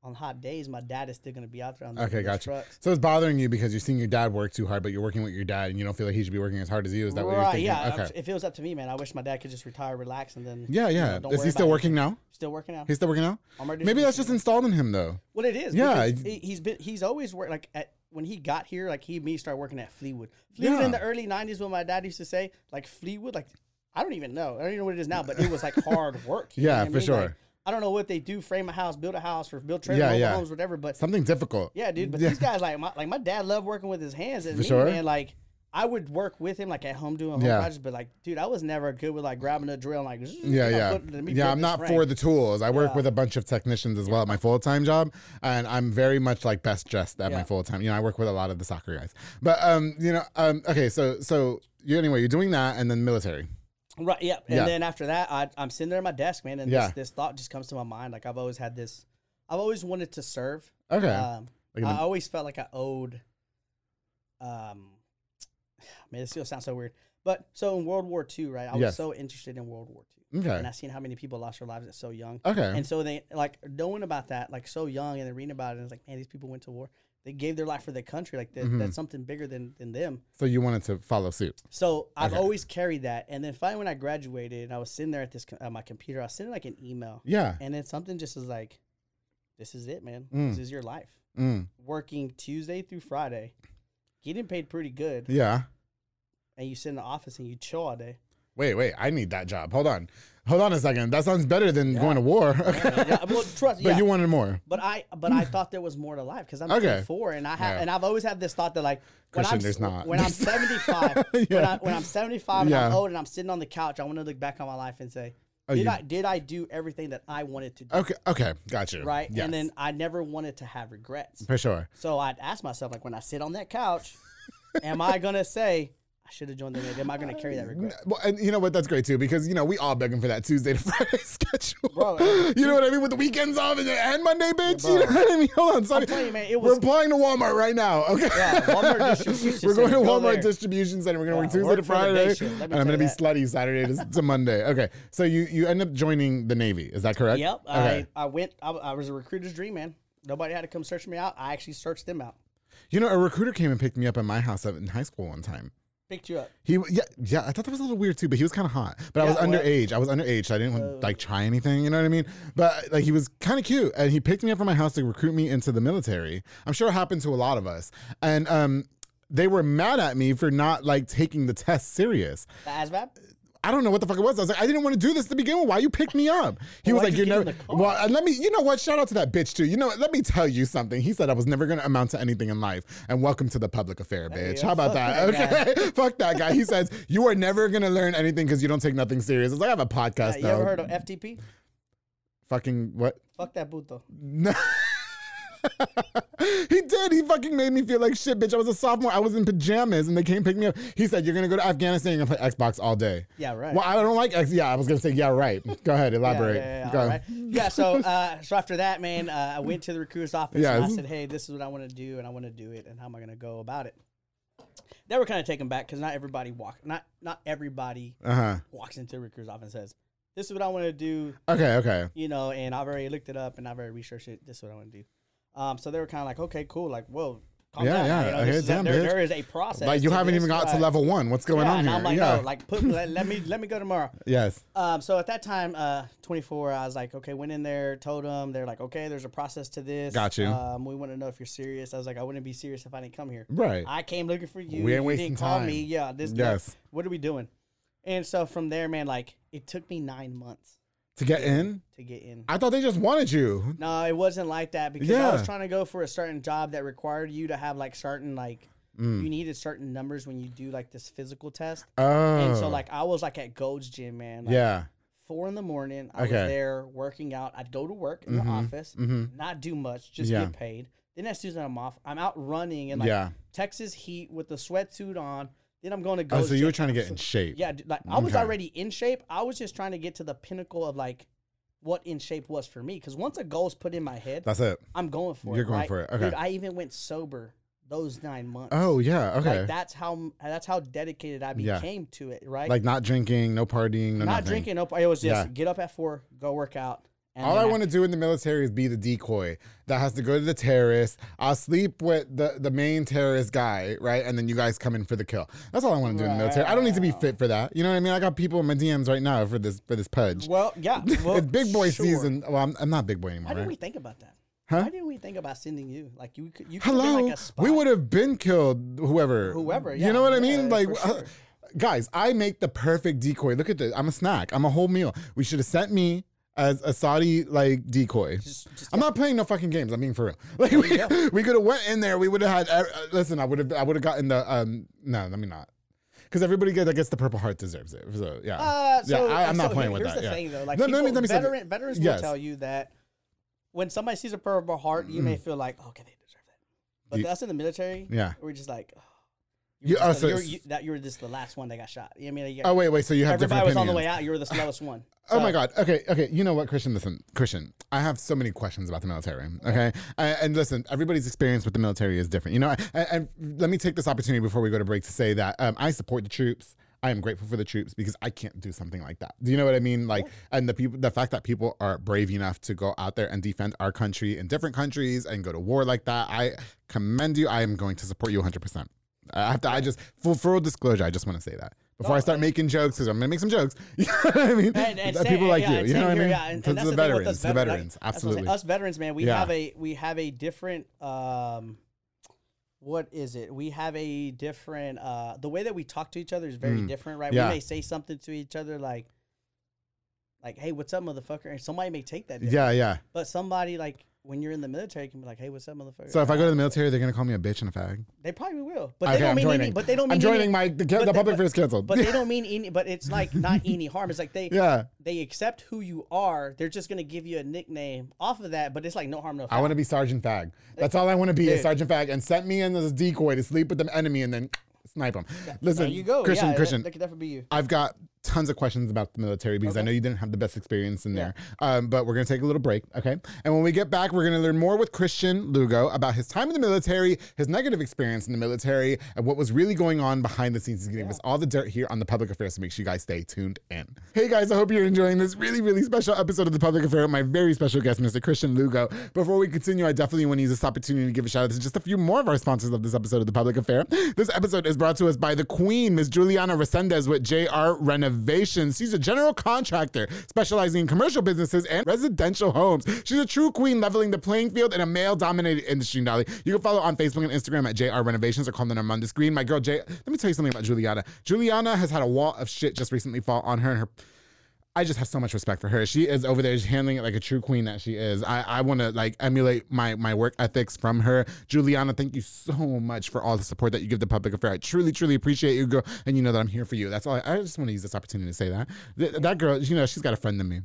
on hot days, my dad is still gonna be out there on the, Okay, gotcha. trucks. So it's bothering you because you're seeing your dad work too hard, but you're working with your dad and you don't feel like he should be working as hard as you. Is that what you're right? thinking? Yeah. Okay. If it was up to me, man, I wish my dad could just retire, relax, and then Yeah, you yeah. know, Is he still working anything. now? Still working out. He's still working now? Maybe that's just installed in him though. What it is, Yeah, he's been he's always worked like at when he got here, like he and me started working at Fleetwood. Fleetwood in the early '90s, when my dad used to say like Fleetwood, like I don't even know, I don't even know what it is now, but it was like hard work. Yeah, what I for mean? sure. Like, I don't know what they do, frame a house, build a house, or build trailer Yeah, yeah. homes, whatever. But Something difficult. yeah, dude. But Yeah. these guys, like my like my dad, loved working with his hands, and For me, sure. man, like. I would work with him like at home doing home Yeah. projects, but like, dude, I was never good with like grabbing a drill and like, Yeah, yeah. put- Yeah, I'm not frame. for the tools. I work Yeah. with a bunch of technicians as well at my full time job, and I'm very much like best dressed at my full time. You know, I work with a lot of the soccer guys. But um, you know, um, okay, so so you anyway, you're doing that, and then military. Right. Yeah. And then after that, I, I'm sitting there at my desk, man, and Yeah. this, this thought just comes to my mind. Like I've always had this. I've always wanted to serve. Okay, Um, Like I always felt like I owed. Um, man, this still sounds so weird. But so in World War II, right? I was Yes. so interested in World War II, okay, and I seen how many people lost their lives at so young. okay, And so they like knowing about that, like so young, and then reading about it, and it's like, man, these people went to war. They gave their life for their country. Like that, Mhm. that's something bigger than than them. so you wanted to follow suit. So I've always carried that. And then finally, when I graduated, and I was sitting there at this co- at my computer, I was sending like an email, Yeah. and then something just was like, "This is it, man. Mm. This is your life. Mm. Working Tuesday through Friday, getting paid pretty good, Yeah. and you sit in the office and you chill all day. Wait, wait. I need that job. Hold on. Hold on a second. That sounds better than going to war. Okay. yeah, well, trust, But yeah. you wanted more. But I, but I thought there was more to life because I'm Okay. 34, and I have, Yeah. and I've always had this thought that like when Christian, I'm there's not. when I'm 75, when, I, when I'm 75 and I'm old and I'm sitting on the couch, I want to look back on my life and say, Oh, did you- I did I do everything that I wanted to do? Okay. Okay. Got you. right? Yes. And then I never wanted to have regrets. for sure. So I'd ask myself, like, when I sit on that couch, am I gonna say I should have joined the Navy? Am I gonna carry that regret? Well, and you know what? That's great too because you know we all begging for that Tuesday to Friday schedule. Bro, you know what I mean with the weekends off and, and Monday, bitch. bro. you know what I mean? Hold on, sorry. telling you, man, it We're was- applying to Walmart right now. Okay. Yeah, Walmart distribution We're going to go Walmart there. distribution center. We're going to Yeah, work Tuesday work to for the day Friday, shift, let me and I'm going to be slutty Saturday to, to Monday. Okay, so you you end up joining the Navy. Is that correct? Yep. Okay. I, I went. I, I was a recruiter's dream, man. Nobody had to come search me out. I actually searched them out. You know, a recruiter came and picked me up at my house in high school one time. Picked you up. He yeah yeah I thought that was a little weird too, but he was kind of hot. But I was well- underage. I was underage, so I didn't want to like try anything. You know what I mean? But like he was kind of cute, and he picked me up from my house to recruit me into the military. I'm sure it happened to a lot of us, and um. They were mad at me for not like taking the test serious. The ASVAB. I don't know what the fuck it was. I was like, I didn't want to do this to begin with. Why you picked me up? He Well, was like, you you're never. Well, and let me. You know what? Shout out to that bitch too. You know, what? let me tell you something. He said I was never going to amount to anything in life, and welcome to the public affair, bitch. go. How about that? that Okay, fuck that guy. He says you are never going to learn anything because you don't take nothing serious. It's like I have a podcast. Uh, you though. ever heard of FTP? Fucking what? Fuck that puto. No. he did. He fucking made me feel like shit, bitch. I was a sophomore. I was in pajamas, and they came pick me up. He said, "You're gonna go to Afghanistan. You're play Xbox all day." Yeah, right. Well, I don't like X. Yeah, I was gonna say, yeah, right. Go ahead, elaborate. Yeah, yeah, yeah, Go. right. yeah so uh, so after that, man, uh, I went to the recruiter's office Yeah, and I said, "Hey, this is what I want to do, and I want to do it, and how am I going to go about it?" They were kind of taken back because not everybody walk, not not everybody Uh huh. walks into the recruiter's office and says, "This is what I want to do," Okay. Okay. you know, and I've already looked it up and I've already researched it. This is what I want to do. Um, so they were kind of like, "Okay, cool." Like, whoa, calm Yeah, down. yeah, You know, I hear a- damn, there, there is a process. like you haven't this, even got to level one. What's going yeah, on here? I'm like, yeah. no, like put let, let me let me go tomorrow. yes. Um, so at that time, uh, 24, I was like, okay, went in there, told them, they're like, okay, there's a process to this. Got you. Um, we want to know if you're serious. I was like, I wouldn't be serious if I didn't come here. Right. I came looking for you. We ain't you wasting didn't call time. me. Yeah. This. Yes. What are we doing? And so from there, man, like it took me nine months to get in? to get in. I thought they just wanted you. No, it wasn't like that because Yeah. I was trying to go for a certain job that required you to have like certain like Mm. you needed certain numbers when you do like this physical test. Oh. And so like I was like at Gold's Gym, man. Like, yeah. four in the morning. I Okay. was there working out. I'd go to work in Mhm, the office, mhm. not do much, just Yeah. get paid. Then as soon as I'm off, I'm out running in like yeah. Texas heat with the sweatsuit on. Then I'm going to go. Oh, so you were trying to get in shape. Yeah, dude, like I was Okay. already in shape. I was just trying to get to the pinnacle of like what in shape was for me. Because once a goal's put in my head, That's it. I'm going for it. You're going right? for it, okay. Dude, I even went sober those nine months. Oh, yeah. Okay. Like that's how that's how dedicated I Yeah. became to it. Right. Like not drinking, no partying, no not nothing. drinking. Nope. It was just Yeah. get up at four, go work out. And All I want to do in the military is be the decoy that has to go to the terrorist. I'll sleep with the, the main terrorist guy, right? And then you guys come in for the kill. That's all I want to do in the military. I don't need to be fit for that. You know what I mean? I got people in my DMs right now for this for this pudge. Well, yeah. Well, it's big boy sure. season. Well, I'm, I'm not big boy anymore. How did we think about that? Huh? Why didn't we think about sending you? Like you could, you could Hello, like a spy. we would have been killed. Whoever, Whoever, Yeah, You know what I mean? Like, for uh, guys, I make the perfect decoy. Look at this. I'm a snack. I'm a whole meal. We should have sent me as a Saudi like decoy. Just, just I'm not playing no fucking games. I'm being for real. Like we, we could have went in there. We would have had. Uh, listen, I would have. I would have gotten the. Um, no, let me not. Because everybody that gets the Purple Heart deserves it. So yeah, Uh, so, yeah. I, am not so playing here- with here's that. the yeah. thing, though. Like No, people, let me- let me say veteran, veterans will Yes. Mm. tell you that when somebody sees a Purple Heart, you may feel like, okay, they deserve that. But You- us in the military, Yeah. we're just like, oh, You- you, were oh, just so the, you're, you, that you were just the last one that got shot. I mean, you, Oh wait, wait. So you have everybody was on the way out. You were the slowest one. Oh my God. Okay. Okay. You know what, Christian? Listen, Christian. I have so many questions about the military. Okay. And, and listen, everybody's experience with the military is different. You know, and, and let me take this opportunity before we go to break to say that um, I support the troops. I am grateful for the troops because I can't do something like that. Do you know what I mean? Like, and the people, the fact that people are brave enough to go out there and defend our country in different countries and go to war like that, I commend you. I am going to support you 100. percent I have to. I just full full disclosure. I just want to say that before I start making jokes because I'm gonna make some jokes. You know what I mean? And, and That same- people like yeah, you. You know what I mean? Yeah, and, and that's the the veterans, us the veterans, like, veterans, that's what I'm saying. absolutely. Us veterans, man, we Yeah. have a we have a different um, what is it? We have a different uh, the way that we talk to each other is very Mm. different, right? Yeah. We may say something to each other like, like, "Hey, what's up, motherfucker?" And somebody may take that, different. Yeah, yeah. But somebody like when you're in the military you can be like, "Hey, what's up, motherfucker?" So if I go to the military, they're gonna call me a bitch and a fag. they probably will, but Okay, they don't I'm mean joining. any. But they don't mean I'm joining any, my the, the they- public but- affairs canceled. But they don't mean any. But it's like not any harm. It's like they yeah, they accept who you are. They're just gonna give you a nickname off of that, but it's like no harm, no foul. I want to be Sergeant Fag. That's all I want to be, is Dude. Sergeant Fag, and set me in as a decoy to sleep with the enemy and then snipe them. Listen, there you go. Christian, yeah, that- Christian. That, could definitely be you. I've got tons of questions about the military because I know you didn't have the best experience in Yeah. there. Um, but we're going to take a little break, okay? And when we get back, we're going to learn more with Christian Lugo about his time in the military, his negative experience in the military, and what was really going on behind the scenes. He's going to give us all the dirt here on the public affairs, so make sure you guys stay tuned in. Hey guys, I hope you're enjoying this really, really special episode of the public affair with my very special guest, Mr. Christian Lugo. Before we continue, I definitely want to use this opportunity to give a shout out to just a few more of our sponsors of this episode of the public affair. This episode is brought to us by the Queen, Ms. Juliana Resendez with J.R. JR Renovations. She's a general contractor specializing in commercial businesses and residential homes. She's a true queen leveling the playing field in a male dominated industry, Dolly. You can follow on Facebook and Instagram at JR Renovations or call the number on the screen. My girl, J. Let me tell you something about Juliana. Juliana has had a wall of shit just recently fall on her and her. I just have so much respect for her. She is over there she's handling it like a true queen that she is. I, I want to like emulate my my work ethics from her. Juliana, thank you so much for all the support that you give the public affair. I truly, truly appreciate you, girl, and you know that I'm here for you. That's all. I, I just want to use this opportunity to say that Th- that girl, you know, she's got a friend in me.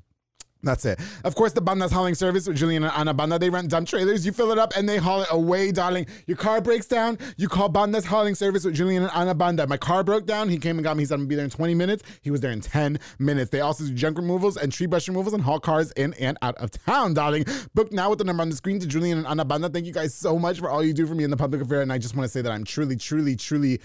That's it. Of course, the Banda's hauling service with Julian and Anna Banda. They rent dump trailers. You fill it up and they haul it away, darling. Your car breaks down. You call Banda's hauling service with Julian and Anna Banda. My car broke down. He came and got me. He said I'm gonna be there in 20 minutes. He was there in 10 minutes. They also do junk removals and tree brush removals and haul cars in and out of town, darling. Book now with the number on the screen to Julian and Anna Banda. Thank you guys so much for all you do for me in the public affair. And I just want to say that I'm truly, truly, truly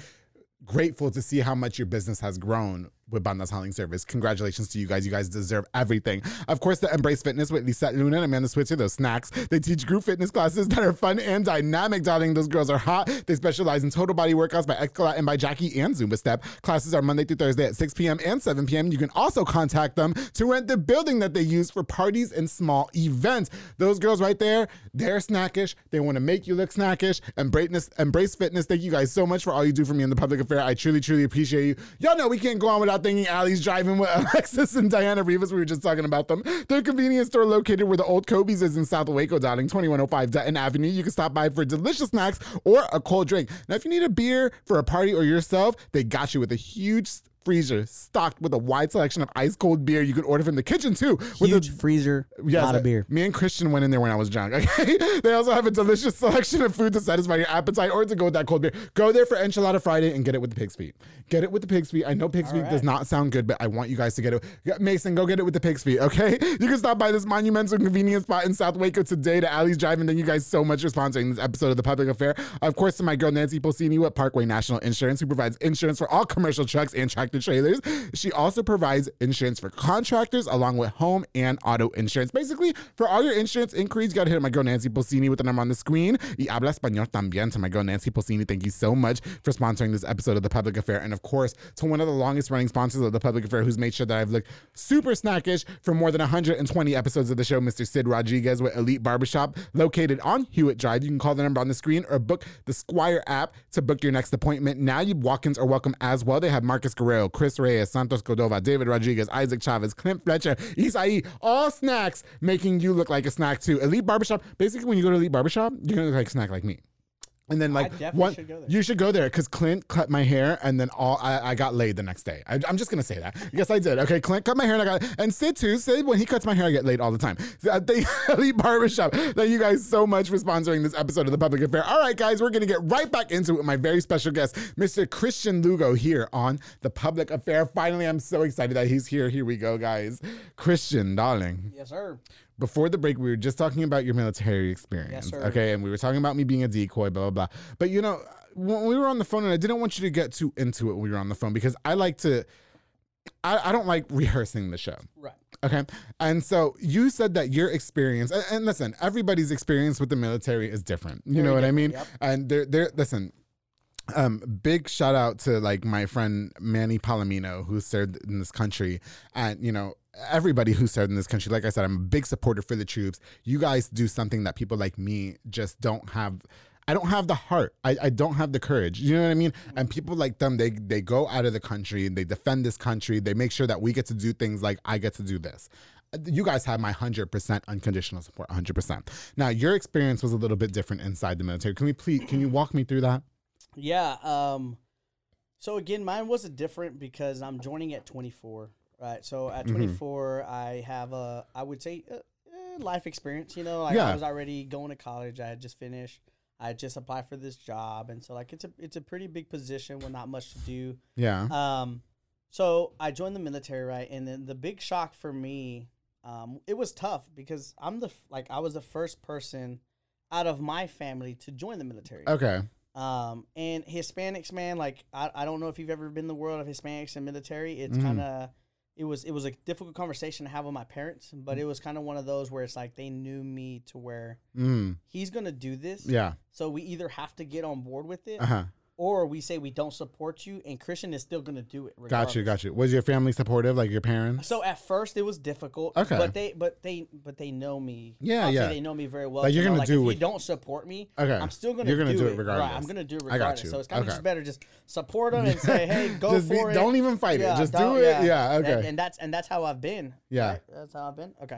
grateful to see how much your business has grown Banda's Hauling Service. Congratulations to you guys. You guys deserve everything. Of course, the Embrace Fitness with Lisette Luna and Amanda Switzer, those snacks. They teach group fitness classes that are fun and dynamic, darling. Those girls are hot. They specialize in total body workouts by Escalate and by Jackie and Zumba Step. Classes are Monday through Thursday at 6 p.m. and 7 p.m. You can also contact them to rent the building that they use for parties and small events. Those girls right there, they're snackish. They want to make you look snackish. Embrace Fitness, thank you guys so much for all you do for me in the public affair. I truly, truly appreciate you. Y'all know we can't go on without thanking Ali's Drive-In with Alexis and Diana Rivas. We were just talking about them. Their convenience store located where the old Kobe's is in South Waco, darling, 2105 Dutton Avenue. You can stop by for delicious snacks or a cold drink. Now, if you need a beer for a party or yourself, they got you with a huge freezer stocked with a wide selection of ice cold beer. You could order from the kitchen too. With Huge a, freezer, Yes, lot of beer. Me and Christian went in there when I was drunk. Okay. they also have a delicious selection of food to satisfy your appetite or to go with that cold beer. Go there for Enchilada Friday and get it with the pig's feet. Get it with the pig's feet. I know pig's feet does not sound good, but I want you guys to get it. Mason, go get it with the pig's feet, okay? You can stop by this monumental convenience spot in South Waco today to Ali's Drive. And thank you guys so much for sponsoring this episode of The Public Affair. Of course, to my girl Nancy Pulsini with Parkway National Insurance, who provides insurance for all commercial trucks and tractor trailers. She also provides insurance for contractors along with home and auto insurance. Basically, for all your insurance inquiries, you got to hit my girl Nancy Pulsini with the number on the screen. Y habla español también to my girl Nancy Pulsini. Thank you so much for sponsoring this episode of The Public Affair. And of course, to one of the longest running sponsors of The Public Affair who's made sure that I've looked super snackish for more than 120 episodes of the show, Mr. Sid Rodriguez with Elite Barbershop, located on Hewitt Drive. You can call the number on the screen or book the Squire app to book your next appointment. Now, you walk-ins are welcome as well. They have Marcus Guerrero, Chris Reyes, Santos Cordova, David Rodriguez, Isaac Chavez, Clint Fletcher, Isai, all snacks making you look like a snack too. Elite Barbershop, basically when you go to Elite Barbershop, you're gonna look like a snack like me. And then like definitely one, should go there. you should go there because Clint cut my hair and then all I, I got laid the next day. I, am just gonna say that. Yes, I did. Okay, Clint cut my hair and I got and Sid too. Sid when he cuts my hair, I get laid all the time. Thank Elite Barbershop. Thank you guys so much for sponsoring this episode of the Public Affair. All right, guys, we're gonna get right back into it with my very special guest, Mr. Christian Lugo, here on the Public Affair. Finally, I'm so excited that he's here. Here we go, guys. Christian, darling Yes, sir. Before the break, we were just talking about your military experience. sir. Okay. And we were talking about me being a decoy, blah, blah, blah. But you know, when we were on the phone, and I didn't want you to get too into it when we were on the phone because I like to, I, I don't like rehearsing the show. Right. Okay. And so you said that your experience, and, and listen, everybody's experience with the military is different. You know Very what I mean? different, And they're, they're, listen, um, big shout out to like my friend Manny Palomino who served in this country, and you know everybody who served in this country. Like I said, I'm a big supporter for the troops. You guys do something that people like me just don't have. I don't have the heart. I, I don't have the courage. You know what I mean? And people like them, they they go out of the country and they defend this country. They make sure that we get to do things like I get to do this. You guys have my 100% unconditional support, 100%. Now, your experience was a little bit different inside the military. Can we please, can you walk me through that? Yeah. Um. So again, mine wasn't different because I'm joining at 24. Right. So at Mm-hmm. 24, I have a, I would say, uh, eh, life experience. You know, like Yeah. I was already going to college. I had just finished. I had just applied for this job, and so like it's a it's a pretty big position with not much to do. Yeah. Um, so I joined the military, right? And then the big shock for me, um, it was tough because I'm the like I was the first person out of my family to join the military. Okay. Um, and Hispanics, man, like I, I don't know if you've ever been in the world of Hispanics and military. It's Mhm. kind of it was it was a difficult conversation to have with my parents, but it was kind of one of those where it's like they knew me to where Mm. he's gonna do this. Yeah. So we either have to get on board with it, Uh huh. Or we say we don't support you, and Christian is still gonna do it. Got you. regardless. Got you. Was your family supportive, like your parents? So at first it was difficult. Okay. But they but they but they know me. Yeah, I'll yeah. They know me very well. Like, you're gonna like, do if what- you don't support me, Okay. I'm still gonna do it. You're gonna do, do it Right, regardless. I'm gonna do it I got regardless. you. So it's kind of Okay. just better just support them and say, hey, go Just be- for it. don't even fight it. Just do it. Yeah, And- okay. And, that's and that's how I've been. Yeah. right? That's how I've been. Okay.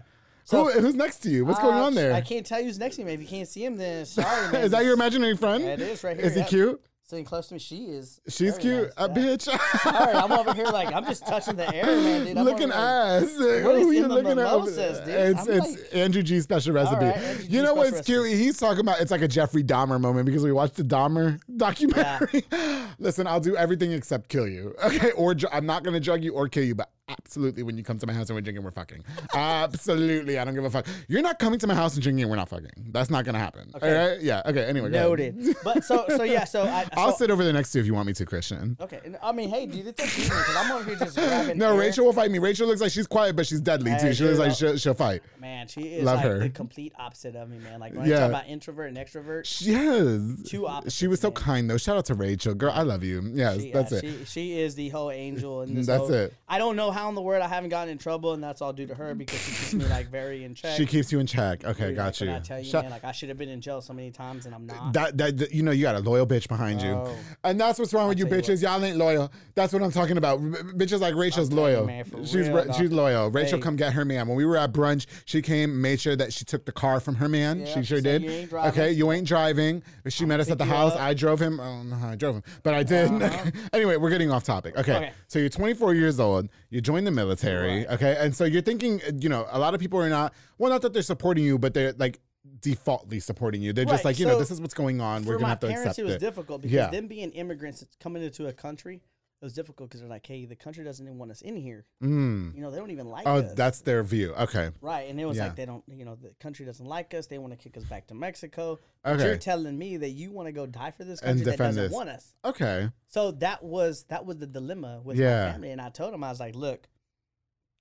Who, who's next to you? What's going uh, on there? I can't tell you who's next to me. If you can't see him, then sorry, man. Is that your imaginary friend? Yeah, it is right here, Is he yep. cute? Sitting close to me, she is. She's cute. nice, A yeah. bitch. Sorry, I'm over here like I'm just touching the air, man, dude. I'm looking ass. What is Who you in the looking at mimosas, dude? It's I'm it's like- Andrew G's special recipe. right, you know what's special cute? He's talking about it's like a Jeffrey Dahmer moment because we watched the Dahmer documentary. Listen, I'll do everything except kill you. Okay, or I'm not gonna drug you or kill you, but absolutely when you come to my house and we're drinking, we're fucking. absolutely, I don't give a fuck. You're not coming to my house and drinking, and we're not fucking. That's not gonna happen. Okay. All right? Yeah. Okay. Anyway. Noted. but so so yeah. So I. I'll so- sit over there next to you if you want me to, Christian. Okay. and I mean, hey, dude, it's you because I'm over here just grabbing. No, air. Rachel will fight me. Rachel looks like she's quiet, but she's deadly Hey, too. She looks like she'll, she'll fight. Man, she is Love like her. the complete opposite of me, man. Like when Yeah. I talk about introvert and extrovert, Yes. Two opposites, She was so man. kind though. Shout out to Rachel. Girl, I love you. Yes, she, that's uh, it. She, she is the whole angel in this. That's whole- it. I don't know how in the world I haven't gotten in trouble, and that's all due to her because she keeps me like very in check. She keeps you in check. Okay, Dude, got like, you. I tell you, Shout- man, like I should have been in jail so many times, and I'm not. that, that, that- you know, you got a loyal bitch behind you. Bro. And that's what's wrong with you tell you bitches. Y'all ain't loyal. That's what I'm talking about. R- bitches like Rachel's telling you, loyal. man, for she's real, dog. she's loyal. Rachel Hey. come get her man. When we were at brunch, she came, made sure that she took the car from her man. Yeah, she she sure said, did. "You ain't driving." okay, you ain't driving. She met us at pick the you house. up. I drove him. Oh, I don't know how I drove him, but I did. Uh-huh. anyway, we're getting off topic. Okay. Okay. So you're 24 years old. You join the military. Right. Okay. And so you're thinking, uh, you know, a lot of people are not, well, not that they're supporting you, but they're like defaultly supporting you. They're just like, you know, this is what's going on. We're For going to my have to parents, accept it was it. difficult because Yeah. them being immigrants coming into a country, it was difficult because they're like, hey, the country doesn't even want us in here. Mm. You know, they don't even like Oh, us. that's their view. Okay. Right, and it was Yeah. like they don't, you know, the country doesn't like us. They want to kick us back to Mexico. Okay. You're telling me that you want to go die for this And country that doesn't this. want us. Okay. So that was that was the dilemma with Yeah. my family, and I told him I was like, look,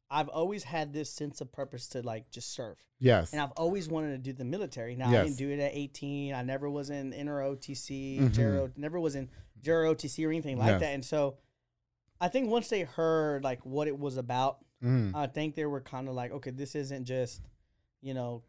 I've always had this sense of purpose to like just serve, Yes. and I've always wanted to do the military. Now I didn't do it at 18. I never was in inter OTC, Mhm. Gero, never was in JROTC or anything like Yes. that. And so, I think once they heard like what it was about, Mm. I think they were kind of like, okay, this isn't just, you know,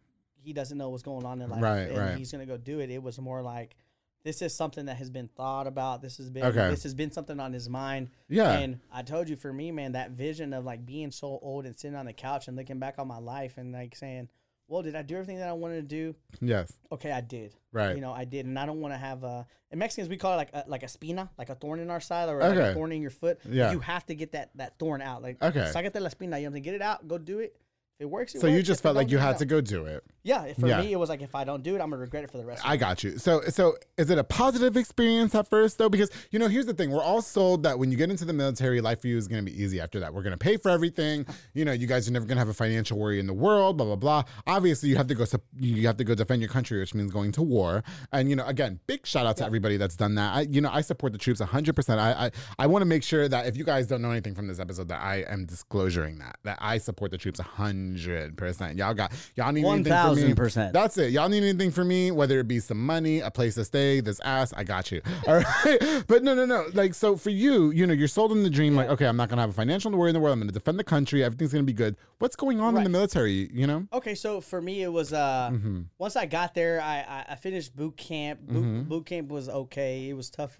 he doesn't know what's going on in life, Right, and right. he's gonna go do it. It was more like, this is something that has been thought about. This has been, Okay. this has been something on his mind. Yeah. And I told you, for me, man, that vision of like being so old and sitting on the couch and looking back on my life and like saying, well, did I do everything that I wanted to do? yes. Okay, I did. Right. You know, I did, and I don't want to have a. In Mexicans, we call it like a, like a spina, like a thorn in our side, or like a thorn in your foot. Yeah. You have to get that that thorn out. Like, Okay. Sácate la espina. You have to get it out. Go do it. If it works, it So you just If felt like you had to go do it. Yeah. For Yeah. me, it was like if I don't do it, I'm gonna regret it for the rest. of I got you. So so is it a positive experience at first though? Because you know, here's the thing: we're all sold that when you get into the military, life for you is going to be easy. After that, we're going to pay for everything. You know, you guys are never going to have a financial worry in the world. Blah blah blah. Obviously, you have to go. You have to go defend your country, which means going to war. And you know, again, big shout out to everybody that's done that. I, you know, I support the troops 100. percent I I, I want to make sure that if you guys don't know anything from this episode, that I am disclosing that that I support the troops 100. percent Y'all got y'all need anything me. 1000%. That's it. Y'all need anything from me, whether it be some money, a place to stay, this ass, I got you. All right. But no, no, no. Like, so for you, you know, you're sold in the dream, like, okay, I'm not going to have a financial worry in the world. I'm going to defend the country. Everything's going to be good. What's going on in the military, you know? Okay, so for me, it was uh, Mm-hmm. once I got there, I I, I finished boot camp. Boot, boot camp was okay. It was tough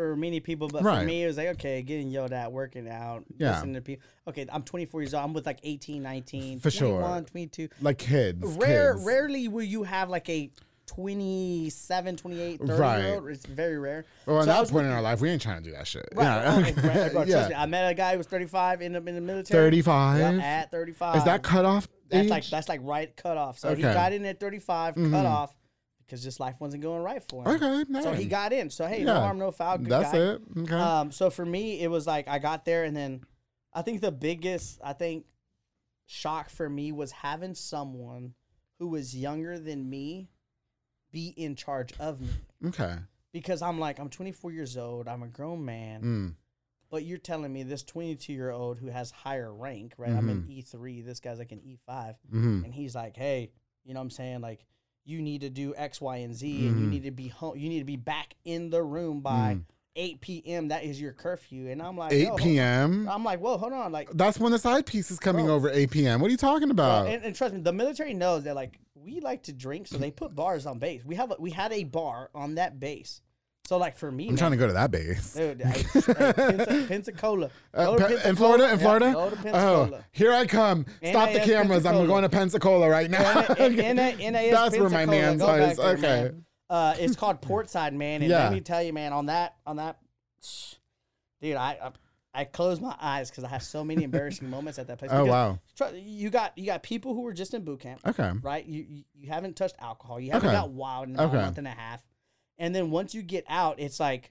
for many people, but Right. for me, it was like okay, getting yelled at, working out, Yeah. listening to people. Okay, I'm 24 years old. I'm with like 18, 19, For sure. 21, 22. Like kids. Rare, kids. rarely will you have like a 27, 28, 30 Right. year old. It's very rare. Well, at So I that point in our life, we ain't trying to do that shit. Right. Yeah. okay, bro, bro, Yeah. me. I met a guy who was 35, ended up in the military. 35? Yep, at 35. Is that cutoff? That's age? like that's like right cut off. So he Okay. got in at 35, Mhm. cut off because just life wasn't going right for him. Okay. So he got in. So hey, no Yeah. harm, no foul. Good That's guy. it. Okay. Um, so for me, it was like I got there, and then I think the biggest, I think, shock for me was having someone who was younger than me be in charge of me. okay. Because I'm like, I'm 24 years old, I'm a grown man, Mm. but you're telling me this 22 year old who has higher rank, right? I'm Mm-hmm. E3, this guy's like an E5, hmm and he's like, hey, you know what I'm saying? Like, you need to do X, Y, and Z, and you Mhm. need to be home. You need to be back in the room by Mm. 8 p.m. That is your curfew. And I'm like, 8 yo, p.m. I'm like, whoa, hold on, like, That's when the side piece is coming Bro. over 8 p.m. What are you talking about? and, and trust me, the military knows that like we like to drink, so they put bars on base. We have a, we had a bar on that base. So like for me, I'm trying to go to that base. Dude, I, hey, Pensa- Pensacola. Uh, Pe- in Florida, in Yeah, Florida. go to oh, here I come! Stop the cameras! I'm going to Pensacola right now. N- N- N- NAS That's where my man's is. there, Okay. man. Uh, it's called Portside, man. And Yeah. let me tell you, man, on that, on that, dude, I, I, I close my eyes because I have so many embarrassing moments at that place. Oh wow. You got, you got people who were just in boot camp, Okay. right? You, you, you haven't touched alcohol. You haven't Okay. got wild in Okay. a month and a half. And then once you get out, it's like,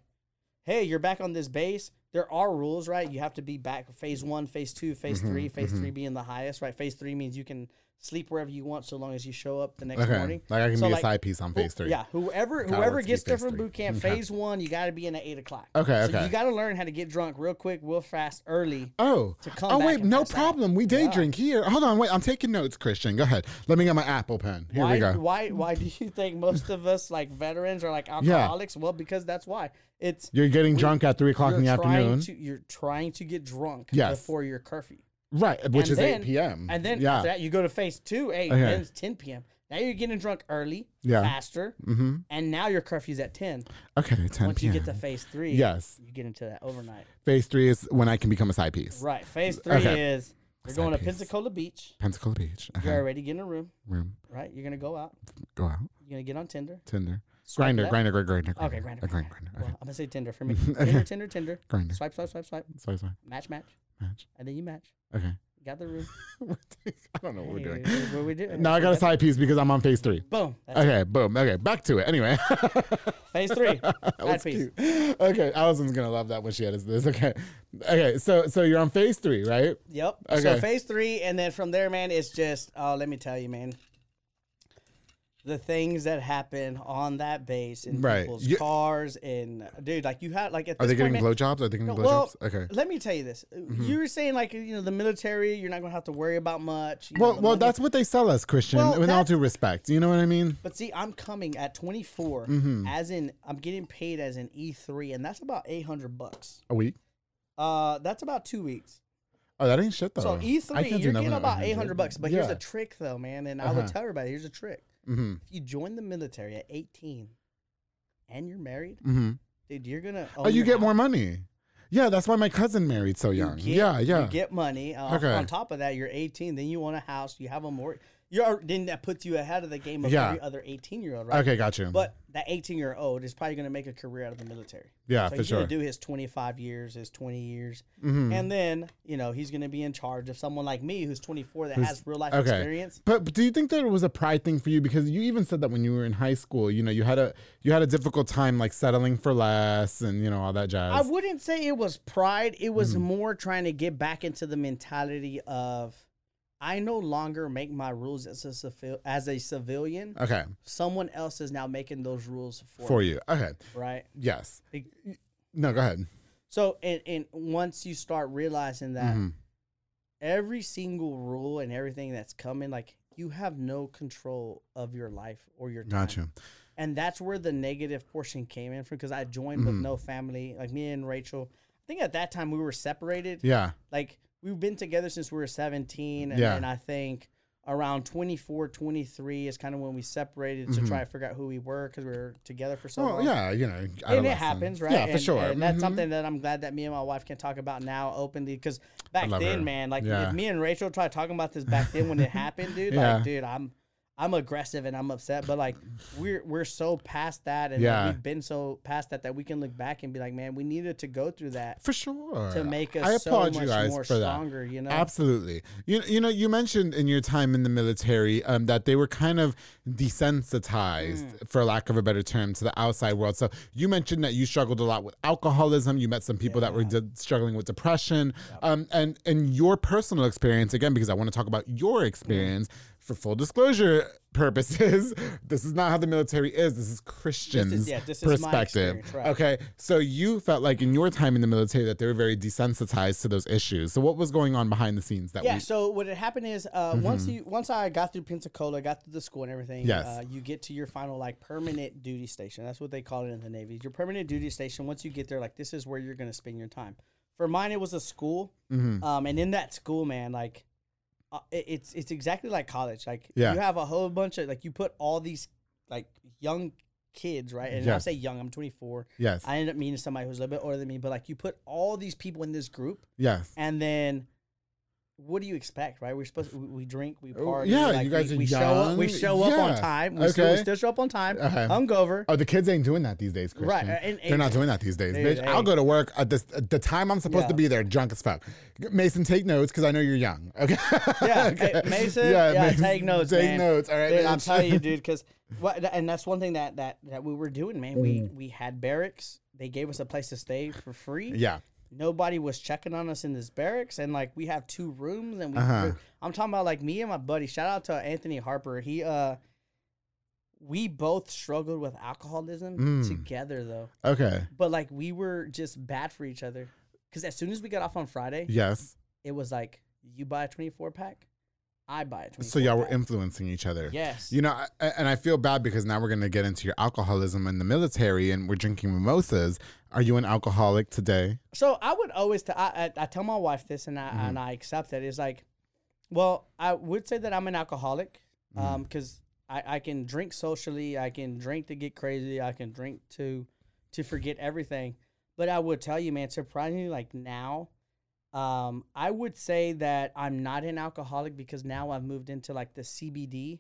hey, you're back on this base. there are rules, right? You have to be back phase one, phase two, phase Mm-hmm, three, phase three being the highest, right? Phase three means you can sleep wherever you want so long as you show up the next Okay. morning. Like I can So, be like, a side piece on phase three. Yeah, whoever Kyle whoever wants to be gets there from boot camp, Okay. phase one, you got to be in at eight o'clock. Okay, So okay. you got to learn how to get drunk real quick, real fast, early. Oh, to come oh wait, no pass out. problem. We day Yeah. drink here. Hold on, wait. I'm taking notes, Christian. Go ahead. Let me get my Apple pen. Here why, we go. Why? Why do you think most of us like veterans are like alcoholics? Well, because that's why. It's You're getting we- drunk at three o'clock in the afternoon, To, you're trying to get drunk Yes. before your curfew. Right? Which And is then- eight p.m. And then yeah, after that, you go to phase two, eight, Okay. then it's 10 p.m. Now you're getting drunk early, Yeah. faster, mm-hmm. and now your curfew's at 10. Okay, ten Once you get to phase three, Yes. you get into that overnight. Phase three is when I can become a side piece. Right. Phase three Okay. is you're going to. Pensacola Beach. Pensacola Beach. You're Uh-huh. already getting a room, Room. right? You're going to go out. Go out. You're going to get on Tinder. Tinder. Swipe Grindr. Grindr. Grindr. Grindr. Okay, grindr. Grindr. grindr. Grindr. Well, I'm to say Tinder for me. Tinder, Tinder, Tinder. Grindr. Swipe, swipe, swipe, swipe. Sorry. Sorry. Match, match. Match. And then you match. Okay. Got the room. I don't know what we're Hey, doing. What we doing? Now I got a side piece because I'm on phase three. Boom. That's Okay, boom. Okay, back to it. Anyway. Phase three. Side piece. cute. Okay, Allison's gonna love that when she edits this. Okay, okay. So, so you're on phase three, right? Yep. Okay. So phase three, and then from there, man, it's just oh, let me tell you, man. The things that happen on that base in Right. people's You- cars and dude, like you had like at Are they getting point, blowjobs? Are they getting No, blowjobs? well, okay. Let me tell you this. You were saying like you know the military, you're not gonna have to worry about much. you know, Well, well, money- that's what they sell us, Christian. Well, with all due respect, you know what I mean? But see, I'm coming at 24, Mm-hmm. as in I'm getting paid as an E3, and that's about 800 bucks. A week? Uh, that's about two weeks. Oh, that ain't shit though. So E3, you're getting about 800 bucks. But here's a trick, though, man, and I Uh-huh. would tell everybody, here's a trick. Mm-hmm. If you join the military at 18 and you're married, Mm-hmm. dude, you're gonna. Oh, you get house. more money. Yeah, that's why my cousin married so You young. get- yeah, yeah. You get money. Uh, Okay. On top of that, you're 18. Then you own a house. You have a more. You're then that puts you ahead of the game of Yeah. every other 18 year old, right? okay, got you. But that 18 year old is probably going to make a career out of the military. yeah, so for he's sure. going to do his 25 years, his 20 years, Mhm. and then you know he's going to be in charge of someone like me who's 24 that Who's- has real life okay. experience. But, but do you think that it was a pride thing for you because you even said that when you were in high school, you know, you had a you had a difficult time like settling for less and you know all that jazz. I wouldn't say it was pride. It was Mm-hmm. more trying to get back into the mentality of I no longer make my rules as a as a civilian. okay, Someone else is now making those rules for, for me, you. Okay, right? yes. Be- No, go ahead. So, and, and once you start realizing that Mhm. every single rule and everything that's coming, like you have no control of your life or your time. Gotcha. And that's where the negative portion came in from because I joined with Mhm. no family. Like me and Rachel, I think at that time we were separated. Yeah. Like we've been together since we were 17. And Yeah. then I think around 24, 23 is kind of when we separated to Mhm. try to figure out who we were because we were together for so Oh long. yeah, you know. And it happens, right? Yeah, for sure. And that's Mhm. something that I'm glad that me and my wife can talk about now openly. Because back then, her. man, like Yeah. if me and Rachel tried talking about this back then when it happened, dude, Yeah. like, dude, I'm I'm aggressive and I'm upset, but like we're we're so past that, and Yeah. we've been so past that that we can look back and be like, man, we needed to go through that For sure. to make us I so much you guys more for that. stronger. You know, Absolutely. You you know you mentioned in your time in the military um, that they were kind of desensitized, Mm. for lack of a better term, to the outside world. So you mentioned that you struggled a lot with alcoholism. You met some people that were de- struggling with depression, um, and and your personal experience again because I want to talk about your experience. For full disclosure purposes, this is not how the military is. This is Christian's yeah, this is my perspective. right. Okay, so you felt like in your time in the military that they were very desensitized to those issues. So what was going on behind the scenes that yeah. we So what had happened is, uh, once you once I got through Pensacola, got through the school and everything, Yes. uh, you get to your final like permanent duty station. That's what they call it in the Navy. Your permanent duty station. Once you get there, like this is where you're gonna spend your time. For mine, it was a school, Mhm. um, and in that school, man, like uh, it, it's it's exactly like college. Like Yeah. you have a whole bunch of like you put all these like young kids, right? And I Yes. say young, I'm 24. Yes. I ended up meeting somebody who's a little bit older than me, but like you put all these people in this group, yes. and then what do you expect, right? We're supposed to, we, we drink, we Oh, party. yeah, like, you guys we, are we show up. We show up on time. We, still, we still show up on time. Okay. Hungover. Oh, the kids ain't doing that these days, Christian. Right, and- They're not doing that these days, Dude, bitch. I'll go to work at this at the time I'm supposed to be there, drunk as fuck. Mason, take notes because I know you're young. Okay. Yeah, Okay. hey, Mason, yeah, take notes, Take man. notes. All right, Dude, I'm telling you, dude, because and that's one thing that that that we were doing, man. We Mm. we had barracks. They gave us a place to stay for free. yeah. Nobody was checking on us in this barracks, and like we have two rooms, and we. Uh-huh. I'm talking about like me and my buddy. Shout out to Anthony Harper. He uh, we both struggled with alcoholism Mm. together though, Okay. but like we were just bad for each other. Because as soon as we got off on Friday, Yes. it was like you buy a 24 pack, I buy 24. So y'all were influencing each other. Yes. You know, I, and I feel bad because now we're going to get into your alcoholism in the military and we're drinking mimosas. Are you an alcoholic today? So I would always t- I, I, I tell my wife this and I Mm-hmm. and I accept it. It's like, well, I would say that I'm an alcoholic, Mm-hmm. um, because I, I can drink socially, I can drink to get crazy, I can drink to to forget everything. But I would tell you, man, surprisingly, like now, um, I would say that I'm not an alcoholic because now I've moved into like the CBD,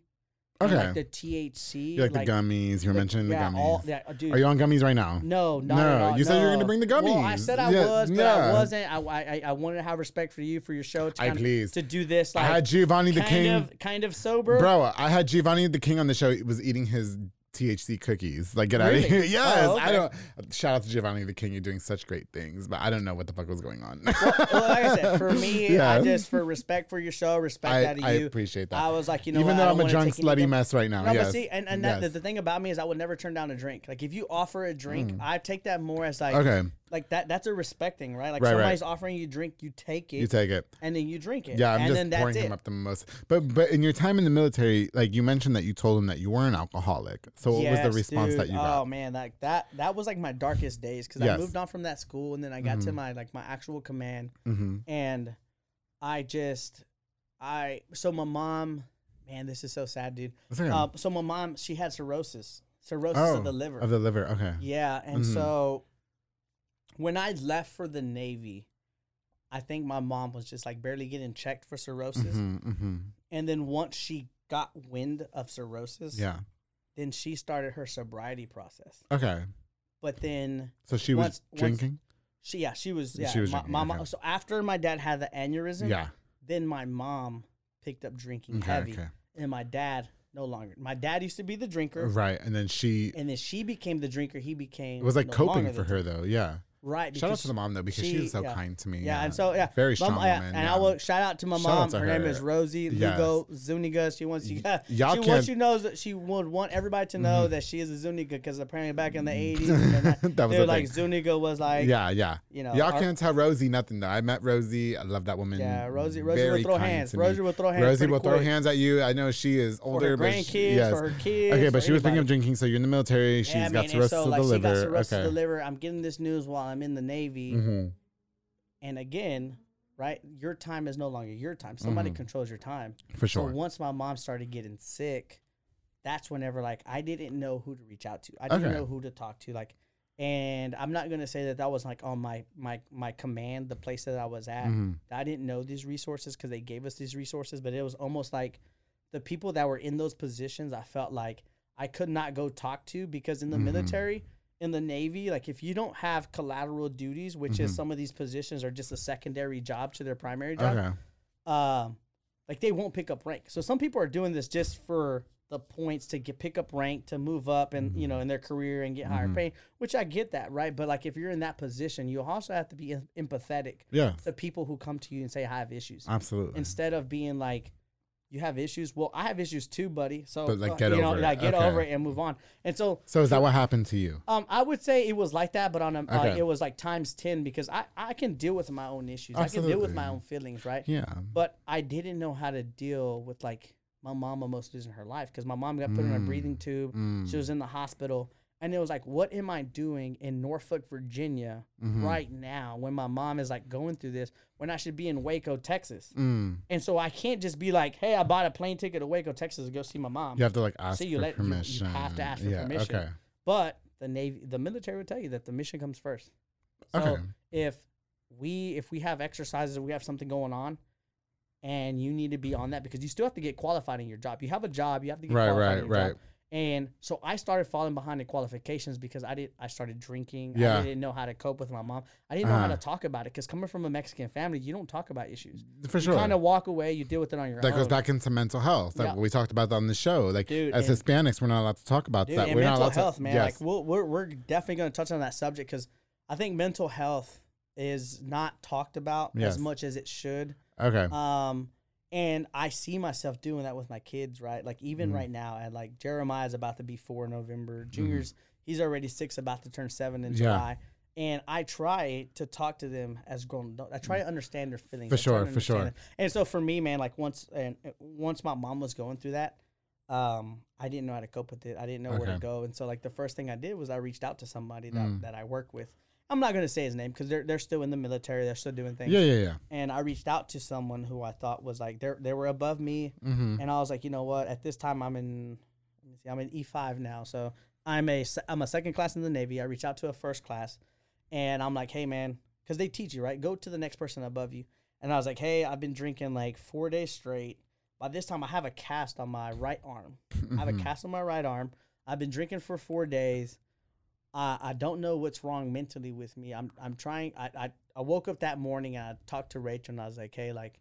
Okay. like the THC, You like, the gummies. You were mentioning yeah, the gummies. all- yeah, dude, Are you on gummies right now? no, not No, at all. you said you were gonna bring the gummies. Well, I said I Yeah, was, but. I wasn't. I, I I wanted to have respect for you for your show. To I kind of- please. to do this. Like, I had Giovanni the kind King. of kind of sober. Bro, I had Giovanni the King on the show. He was eating his THC cookies. Like, get out of here. Yes. Oh, I don't. Shout out to Giovanni the King. You're doing such great things, but I don't know what the fuck was going on. well, like I said, for me, Yeah. I just for respect for your show, respect I, out of I you. appreciate that. I was like, you know, Even what, though I I'm a drunk, slutty mess right now. No, yes. but see, and, and that, the, the thing about me is I would never turn down a drink. Like if you offer a drink, I take that more as like, Mm. okay, like that. That's a respecting, right? Like Right, right. somebody's offering you a drink, you take it, you take it. and then you drink it. Yeah, I'm and just then that's pouring it. him up the most. But but in your time in the military, like you mentioned that you told him that you were an alcoholic. So what was the response that you got? Oh man, like that that was like my darkest days because I Yes. moved on from that school and then I got to my like my actual command mm-hmm. and I just I so my mom, man, this is so sad, dude. okay. Uh, so my mom, she had cirrhosis, cirrhosis oh, of the liver. Of the liver. Okay. yeah, and Mhm. so when I left for the Navy, I think my mom was just like barely getting checked for cirrhosis, hmm hmm and then once she got wind of cirrhosis, Yeah. then she started her sobriety process. Okay. But then So she was Once- once- drinking. she, yeah, she was, yeah, She was my, drinking, my mom- okay. So after my dad had the aneurysm, yeah. then my mom picked up drinking Okay. heavy, Okay. and my dad no longer. My dad used to be the drinker, Right, and then she. and then she became the drinker. He became It was like no coping for her drinker. though. Yeah. Right? Shout out to the mom though because she, she- was so yeah. kind to me. Yeah, and so yeah, Very strong yeah, woman. and yeah. I will shout out to my Shout mom. to her, name is Rosie Yes. Lugo Zuniga. She wants you. Yeah, y'all she wants you knows that she would want everybody to know mm-hmm. that she is a Zuniga because apparently back in the mm-hmm. eighties, that, That was dude, like thing. Zuniga was like, yeah, yeah. you know, Y'all our- can't tell Rosie nothing though. I met Rosie. I love that woman. Yeah, Rosie. Rosie Very will throw hands. Rosie will throw hands. Rosie will throw hands at you. I know she is for older, her but grandkids, she, yes. for her kids. Okay, but she was thinking of drinking. So you're in the military. She's got cirrhosis of the liver. Okay. the liver. I'm getting this news while I'm in the Navy, hmm and again, right? Your time is no longer your time. Somebody Mhm. controls your time. For sure. So once my mom started getting sick, that's whenever like I didn't know who to reach out to. I didn't Okay. know who to talk to. Like, and I'm not gonna say that that was like on my my my command, the place that I was at. Mhm. I didn't know these resources because they gave us these resources, but it was almost like the people that were in those positions. I felt like I could not go talk to because in the Mhm. military. In the Navy, like if you don't have collateral duties, which is Mhm. some of these positions are just a secondary job to their primary job, Okay. um, like they won't pick up rank. So some people are doing this just for the points to get pick up rank to move up and you know in their career and get higher Mhm. pay, which I get that, right? But like if you're in that position, you also have to be empathetic Yeah. to people who come to you and say I have issues Absolutely. instead of being like you have issues. Well, I have issues too, buddy. So But, like, uh, get you know, over it. like get Okay. over it and move on. And so so is that what happened to you? um, I would say it was like that, but on a, uh, it was like times ten because I I can deal with my own issues. Absolutely. I can deal with my own feelings, right? Yeah. but I didn't know how to deal with like my mom almost losing her life because my mom got put in a Mm. breathing tube. Mm. She was in the hospital, and it was like, what am I doing in Norfolk, Virginia, Mhm. right now when my mom is like going through this when I should be in Waco, Texas? Mm. And so I can't just be like, hey, I bought a plane ticket to Waco, Texas to go see my mom. You have to like ask So you for let- you- you have to ask for yeah. permission. Okay. But the Navy, the military would tell you that the mission comes first. So Okay. if we if we have exercises or we have something going on and you need to be on that because you still have to get qualified in your job. You have a job, you have to get Right, qualified right, in your right. job. And so I started falling behind the qualifications because I did I started drinking. Yeah. I didn't know how to cope with my mom. I didn't know how Uh-huh. to talk about it because coming from a Mexican family, you don't talk about issues. For You sure. kind of walk away, you deal with it on your that own. That goes back into mental health. Like Yeah. we talked about on the show. Like Dude, as and- Hispanics, we're not allowed to talk about Dude, that. and we're not mental allowed health, to, man. Yes. Like we'll, we're we're definitely going to touch on that subject because I think mental health is not talked about Yes. as much as it should. Okay. Um, and I see myself doing that with my kids, right? Like even Mhm. right now, and like Jeremiah's about to be four in November. Mm-hmm. Junior's he's already six, about to turn seven in Yeah. July. And I try to talk to them as grown adults. I try to understand their feelings. For I sure, for sure. it. And so for me, man, like once and uh, once my mom was going through that, um, I didn't know how to cope with it. I didn't know where to go. And so like the first thing I did was I reached out to somebody that, Mm. that I work with. I'm not gonna say his name because they're they're still in the military. They're still doing things yeah, yeah, yeah. and I reached out to someone who I thought was like they they were above me, Mm-hmm. and I was like, you know what? At this time, I'm in, let me see, I'm in E five now, so I'm a I'm a second class in the Navy. I reach out to a first class, and I'm like, hey man, because they teach you right, go to the next person above you, and I was like, hey, I've been drinking like four days straight. By this time, I have a cast on my right arm. I have a cast on my right arm. I've been drinking for four days. I I don't know what's wrong mentally with me. I'm I'm trying. I, I I woke up that morning and I talked to Rachel and I was like, hey, like,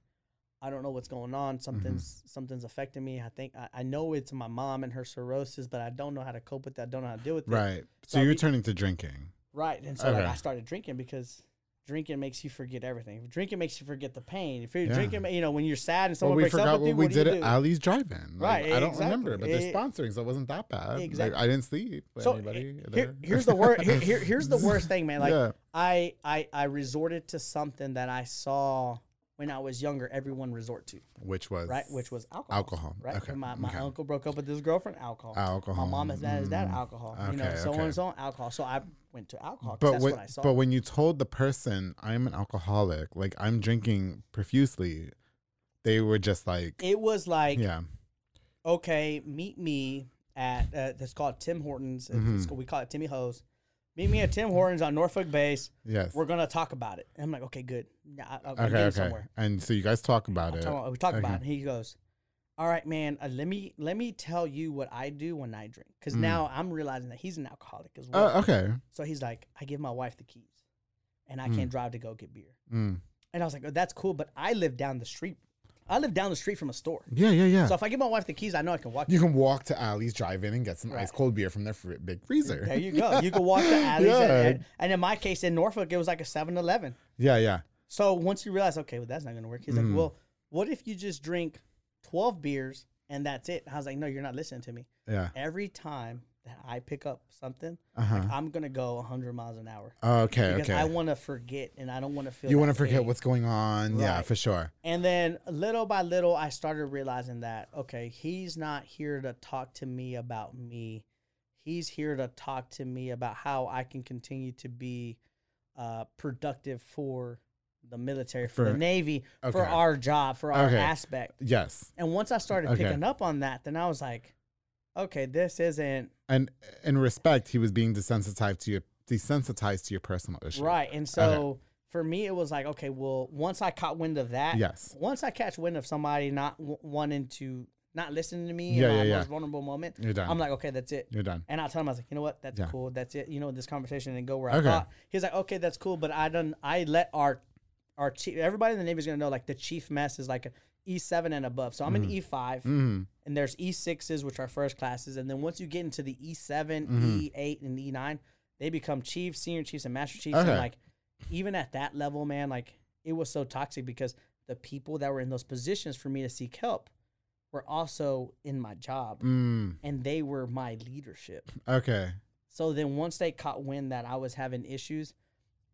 I don't know what's going on. Something's mm-hmm. something's affecting me. I think I, I know it's my mom and her cirrhosis, but I don't know how to cope with that. I don't know how to deal with it. Right. So So you're we- turning to drinking. Right. And so like, I started drinking because drinking makes you forget everything. Drinking makes you forget the pain. If you're Yeah. drinking, you know, when you're sad and Well, someone we breaks up forgot with you, what we what you did at Ali's Drive-In. Like, Right, I don't exactly. remember, but they're sponsoring, so it wasn't that bad. Like, Exactly. I didn't sleep. with So anybody here, here's the worst. Here, here, here's the worst thing, man. Like yeah. I, I, I resorted to something that I saw when I was younger. Everyone resort to Which was right, which was alcohol. Alcohol, Right. okay, my, my okay. uncle broke up with his girlfriend, Alcohol. alcohol. My mom is mad as that. Mm. Alcohol. you know, Okay, so on and so on. Alcohol. So I went to alcohol. But that's when, what I saw. but when you told the person I'm an alcoholic, like I'm drinking profusely, they were just like, it was like, yeah, okay, meet me at uh, it's called Tim Hortons. Mhm. called- we call it Timmy Hose. Meet me at Tim Hortons on Norfolk Base. yes, We're gonna talk about it. And I'm like, okay, good. Yeah, I, I'm okay, okay. somewhere. And so you guys talk about I'm it. talking- we talk about it. Okay. And he goes, "All right, man. Uh, let me let me tell you what I do when I drink, because Mm. now I'm realizing that he's an alcoholic as well. Oh, okay. So he's like, I give my wife the keys, and I Mm. can't drive to go get beer. Mm. And I was like, oh, that's cool, but I live down the street. I live down the street from a store. Yeah, yeah, yeah. So if I give my wife the keys, I know I can walk. you can walk to Ali's Drive-In and get some Right. ice cold beer from their fr- big freezer. there you go. You can walk to Ali's. Yeah. and, and, and in my case, in Norfolk, it was like a 7-Eleven. Yeah, yeah. So once you realize, okay, well, that's not going to work. He's Mm. like, well, what if you just drink 12 beers and that's it? I was like, no, you're not listening to me. Yeah. Every time that I pick up something, Uh huh. I'm going to go 100 miles an hour. Okay, Because okay. I want to forget and I don't want to feel you want to forget what's going on. Yeah, for sure. And then little by little, I started realizing that, okay, he's not here to talk to me about me. He's here to talk to me about how I can continue to be uh, productive for the military, for, For- the Navy, for our job, for our Okay. aspect. Yes. And once I started Okay. picking up on that, then I was like, okay, this isn't And in respect, he was being desensitized to your desensitized to your personal issue. right. And so for me, it was like, okay, well, once I caught wind of that, Yes. once I catch wind of somebody not w- wanting to, not listening to me Yeah, in my yeah, most vulnerable moment, You're done. I'm like, okay, that's it. You're done. And I tell him, I was like, you know what, that's Yeah. cool, that's it. You know, this conversation didn't go where I thought. He's like, okay, that's cool, but I done, I let our, our chief, everybody in the Navy is gonna know, like the chief mess is like a E7 and above. So I'm an E5, Mm. And there's E6s, which are first classes, and then once you get into the E7, Mhm. E8, and E9, they become chiefs, senior chiefs, and master chiefs. Okay. And like, even at that level, man, like it was so toxic because the people that were in those positions for me to seek help were also in my job, Mm. and they were my leadership. Okay. So then once they caught wind that I was having issues,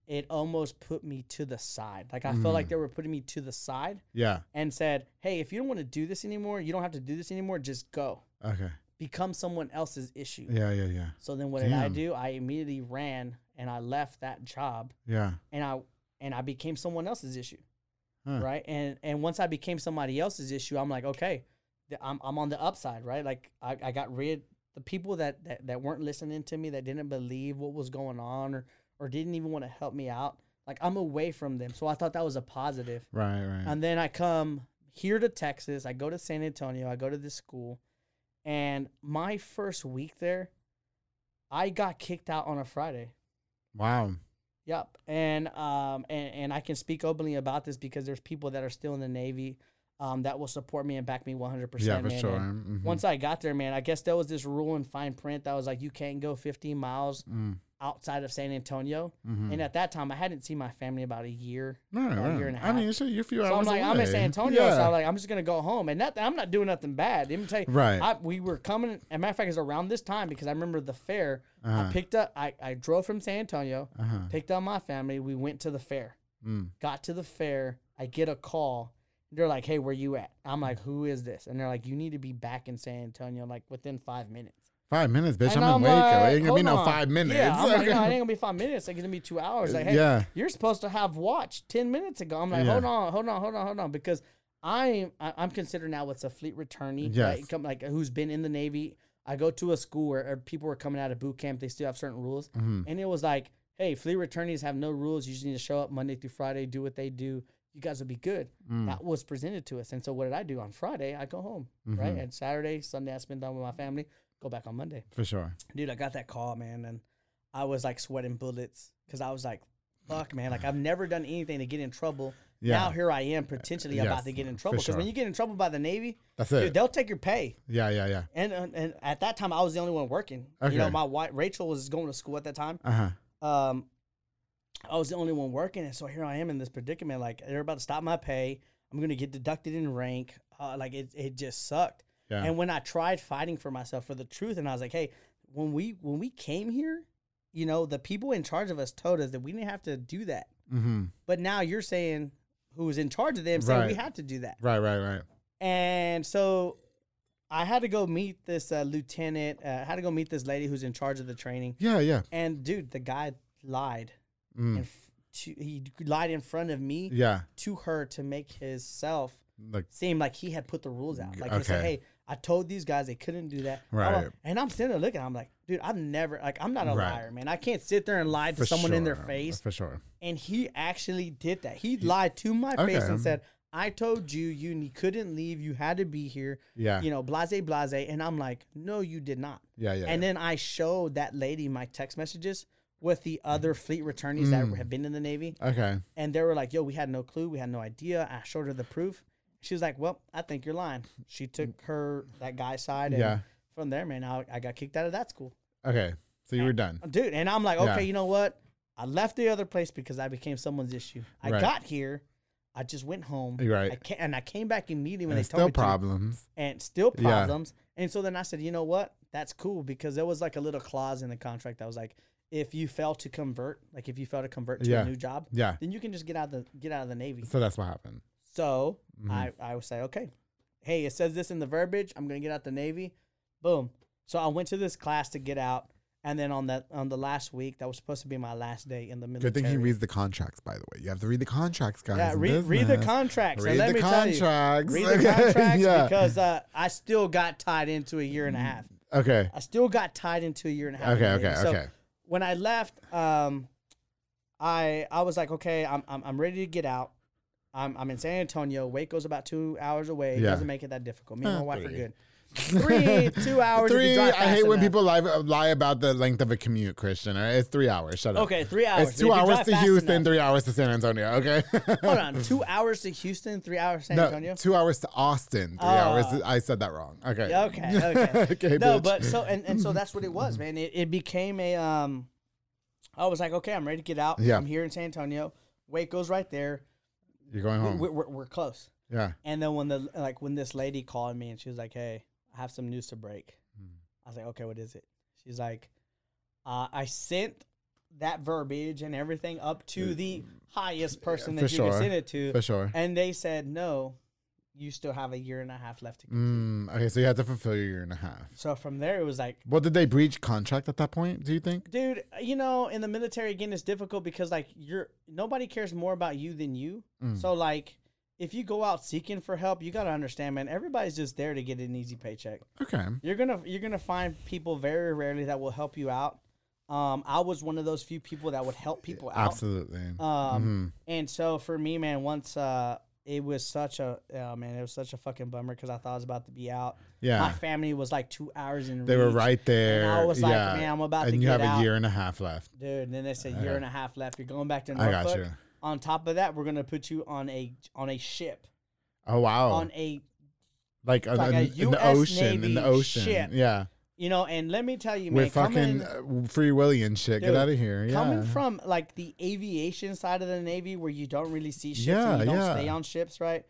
it almost put me to the side. Like I felt like Mhm. they were putting me to the side Yeah. and said, "Hey, if you don't want to do this anymore, you don't have to do this anymore. Just go. Okay. Become someone else's issue." Yeah. Yeah. Yeah. So then what did I do? I immediately ran and I left that job Yeah. and I and I became someone else's issue. Huh. Right? And and once I became somebody else's issue, I'm like, "Okay, I'm I'm on the upside, right? Like I, I got rid the people that, that that weren't listening to me, that didn't believe what was going on or or didn't even want to help me out. Like I'm away from them. So I thought that was a positive. Right. Right. And then I come here to Texas. I go to San Antonio. I go to this school. And my first week there, I got kicked out on a Friday. wow. Yep. And um and, and I can speak openly about this because there's people that are still in the Navy um that will support me and back me 100%. Yeah, for man. sure. Mhm. Once I got there, man, I guess there was this rule in fine print that was like you can't go 15 miles Mm. Outside of San Antonio. Mhm. And at that time, I hadn't seen my family about a year. Right, a right. year and a I mean, half. so you're a few So hours I'm like, I'm in. San Antonio, so I'm like, I'm just gonna go home, and that I'm not doing nothing bad. Let me tell you, Right. I, we were coming. As a matter of fact, it's around this time because I remember the fair. Uh-huh. I picked up. I, I drove from San Antonio, Uh-huh. picked up my family. We went to the fair. Mm. Got to the fair. I get a call. They're like, "Hey, where you at?" I'm like, "Who is this?" And they're like, "You need to be back in San Antonio like within five minutes." Five minutes, bitch. And I'm, in Waco. like, it ain't gonna be "Hold no on." five minutes. Yeah, I'm like, no, it ain't gonna be five minutes. It's gonna be two hours. Like, hey, Yeah. you're supposed to have watched ten minutes ago. I'm like, Yeah. hold on, hold on, hold on, hold on, because I'm I'm considered now what's a fleet returnee, Yes. right? Like who's been in the Navy. I go to a school where people were coming out of boot camp. They still have certain rules, Mhm. and it was like, hey, fleet returnees have no rules. You just need to show up Monday through Friday, do what they do. You guys will be good. Mm. That was presented to us, and so what did I do on Friday? I go home, right? And Saturday, Sunday, I spend time with my family. Go back on Monday For sure. dude, I got that call, man, and I was like sweating bullets because I was like, fuck, man, like I've never done anything to get in trouble. Yeah. Now here I am potentially about to get in trouble because when you get in trouble by the Navy, That's dude, it. they'll take your pay. Yeah, yeah, yeah. And, and and at that time, I was the only one working. You know, my wife Rachel was going to school at that time. Uh huh. Um, I was the only one working, and so here I am in this predicament. Like they're about to stop my pay. I'm gonna get deducted in rank. Uh, like it, it just sucked. Yeah. And when I tried fighting for myself for the truth, and I was like, hey, when we when we came here, you know, the people in charge of us told us that we didn't have to do that. Mm-hmm. But now you're saying who was in charge of them saying we Right. had to do that. Right, right, right. And so I had to go meet this uh, lieutenant. Uh, I had to go meet this lady who's in charge of the training. Yeah, yeah. And dude, the guy lied. Mm. F- to, he lied in front of me Yeah. to her to make himself Like, seem like he had put the rules out. Like he said, "Hey, I told these guys they couldn't do that." Right. And I'm sitting there looking. I'm like, dude, I've never like I'm not a Right. liar, man. I can't sit there and lie to for someone in their face. For sure. And he actually did that. He lied to my face and said, "I told you you couldn't leave. You had to be here." Yeah. You know, blase blase. And I'm like, "No, you did not." Yeah, yeah. And then I showed that lady my text messages with the other fleet returnees that Mm. have been in the Navy. okay. And they were like, yo, we had no clue. We had no idea. I showed her the proof. She was like, well, I think you're lying. She took mm. her, that guy's side. And Yeah. from there, man, I, I got kicked out of that school. Okay. So you were done. Dude, and I'm like, okay, Yeah. you know what? I left the other place because I became someone's issue. I Right. got here. I just went home. Right. I ca- and I came back immediately when And they told still me to problems. and still Yeah. problems. And so then I said, you know what? That's cool because there was like a little clause in the contract that was like, if you fail to convert, like if you fail to convert to Yeah. a new job, Yeah. then you can just get out of the get out of the Navy. So that's what happened. So Mhm. I I would say, okay, hey, it says this in the verbiage. I'm gonna get out the Navy. Boom. So I went to this class to get out, and then on that on the last week, that was supposed to be my last day in the military. Good thing he reads the contracts, by the way. You have to read the contracts, guys. Yeah, read, read the contracts. Read let the me contracts. tell you, read the contracts yeah. because uh, I still got tied into a year and a half. Okay. I still got tied into a year and a half. Okay, okay, So okay. when I left, um, I I was like, okay, I'm I'm, I'm ready to get out. I'm, I'm in San Antonio. Waco's about two hours away. It Yeah. doesn't make it that difficult. Me and my wife are three. good. Three, two hours. if you Three. drive I fast hate when enough. people lie, lie about the length of a commute, Christian. All right? It's three hours. Shut up. Okay, three hours. It's If two you hours drive to fast Houston, enough- three hours to San Antonio. Okay. Hold on, two hours to Houston, three hours to San no, Antonio. two hours to Austin, three Oh. hours. To, I said that wrong. Okay. Yeah, okay, okay. okay. no, bitch. but so and, and so that's what it was, man. It, it became a um. I was like, okay, I'm ready to get out. Yeah. I'm here in San Antonio. Waco's right there. You're going home. We're, we're, we're close. yeah. And then when the like when this lady called me and she was like, "Hey, I have some news to break," Hmm. I was like, "Okay, what is it?" She's like, uh, "I sent that verbiage and everything up to the highest person for that you sure. can send it to, For sure. and they said no. You still have a year and a half left to complete. Mm, okay, so you had to fulfill your year and a half. So from there, it was like, Well, did they breach contract at that point? Do you think? dude, you know, in the military again, it's difficult because like you're nobody cares more about you than you. Mm. So like, if you go out seeking for help, you gotta understand, man. Everybody's just there to get an easy paycheck. Okay. You're gonna you're gonna find people very rarely that will help you out. Um, I was one of those few people that would help people out. Absolutely. Um, Mhm. and so for me, man, once uh, it was such a oh, man, it was such a fucking bummer because I thought I was about to be out. Yeah. My family was like two hours in. They were right there. And I was like, yeah. man, I'm about and to the house. And you have out. a year and a half left. dude. And then they said year Okay. and a half left. You're going back to I got you. On top of that, we're gonna put you on a on a ship Oh wow. on a like, uh, like a in, in the ocean. in the Navy ocean. ship. Yeah. You know, and let me tell you, man, With fucking coming, uh, Free Willy and shit. Get out of here. Yeah. coming from like the aviation side of the Navy where you don't really see ships Yeah, and you don't yeah. stay on ships, right?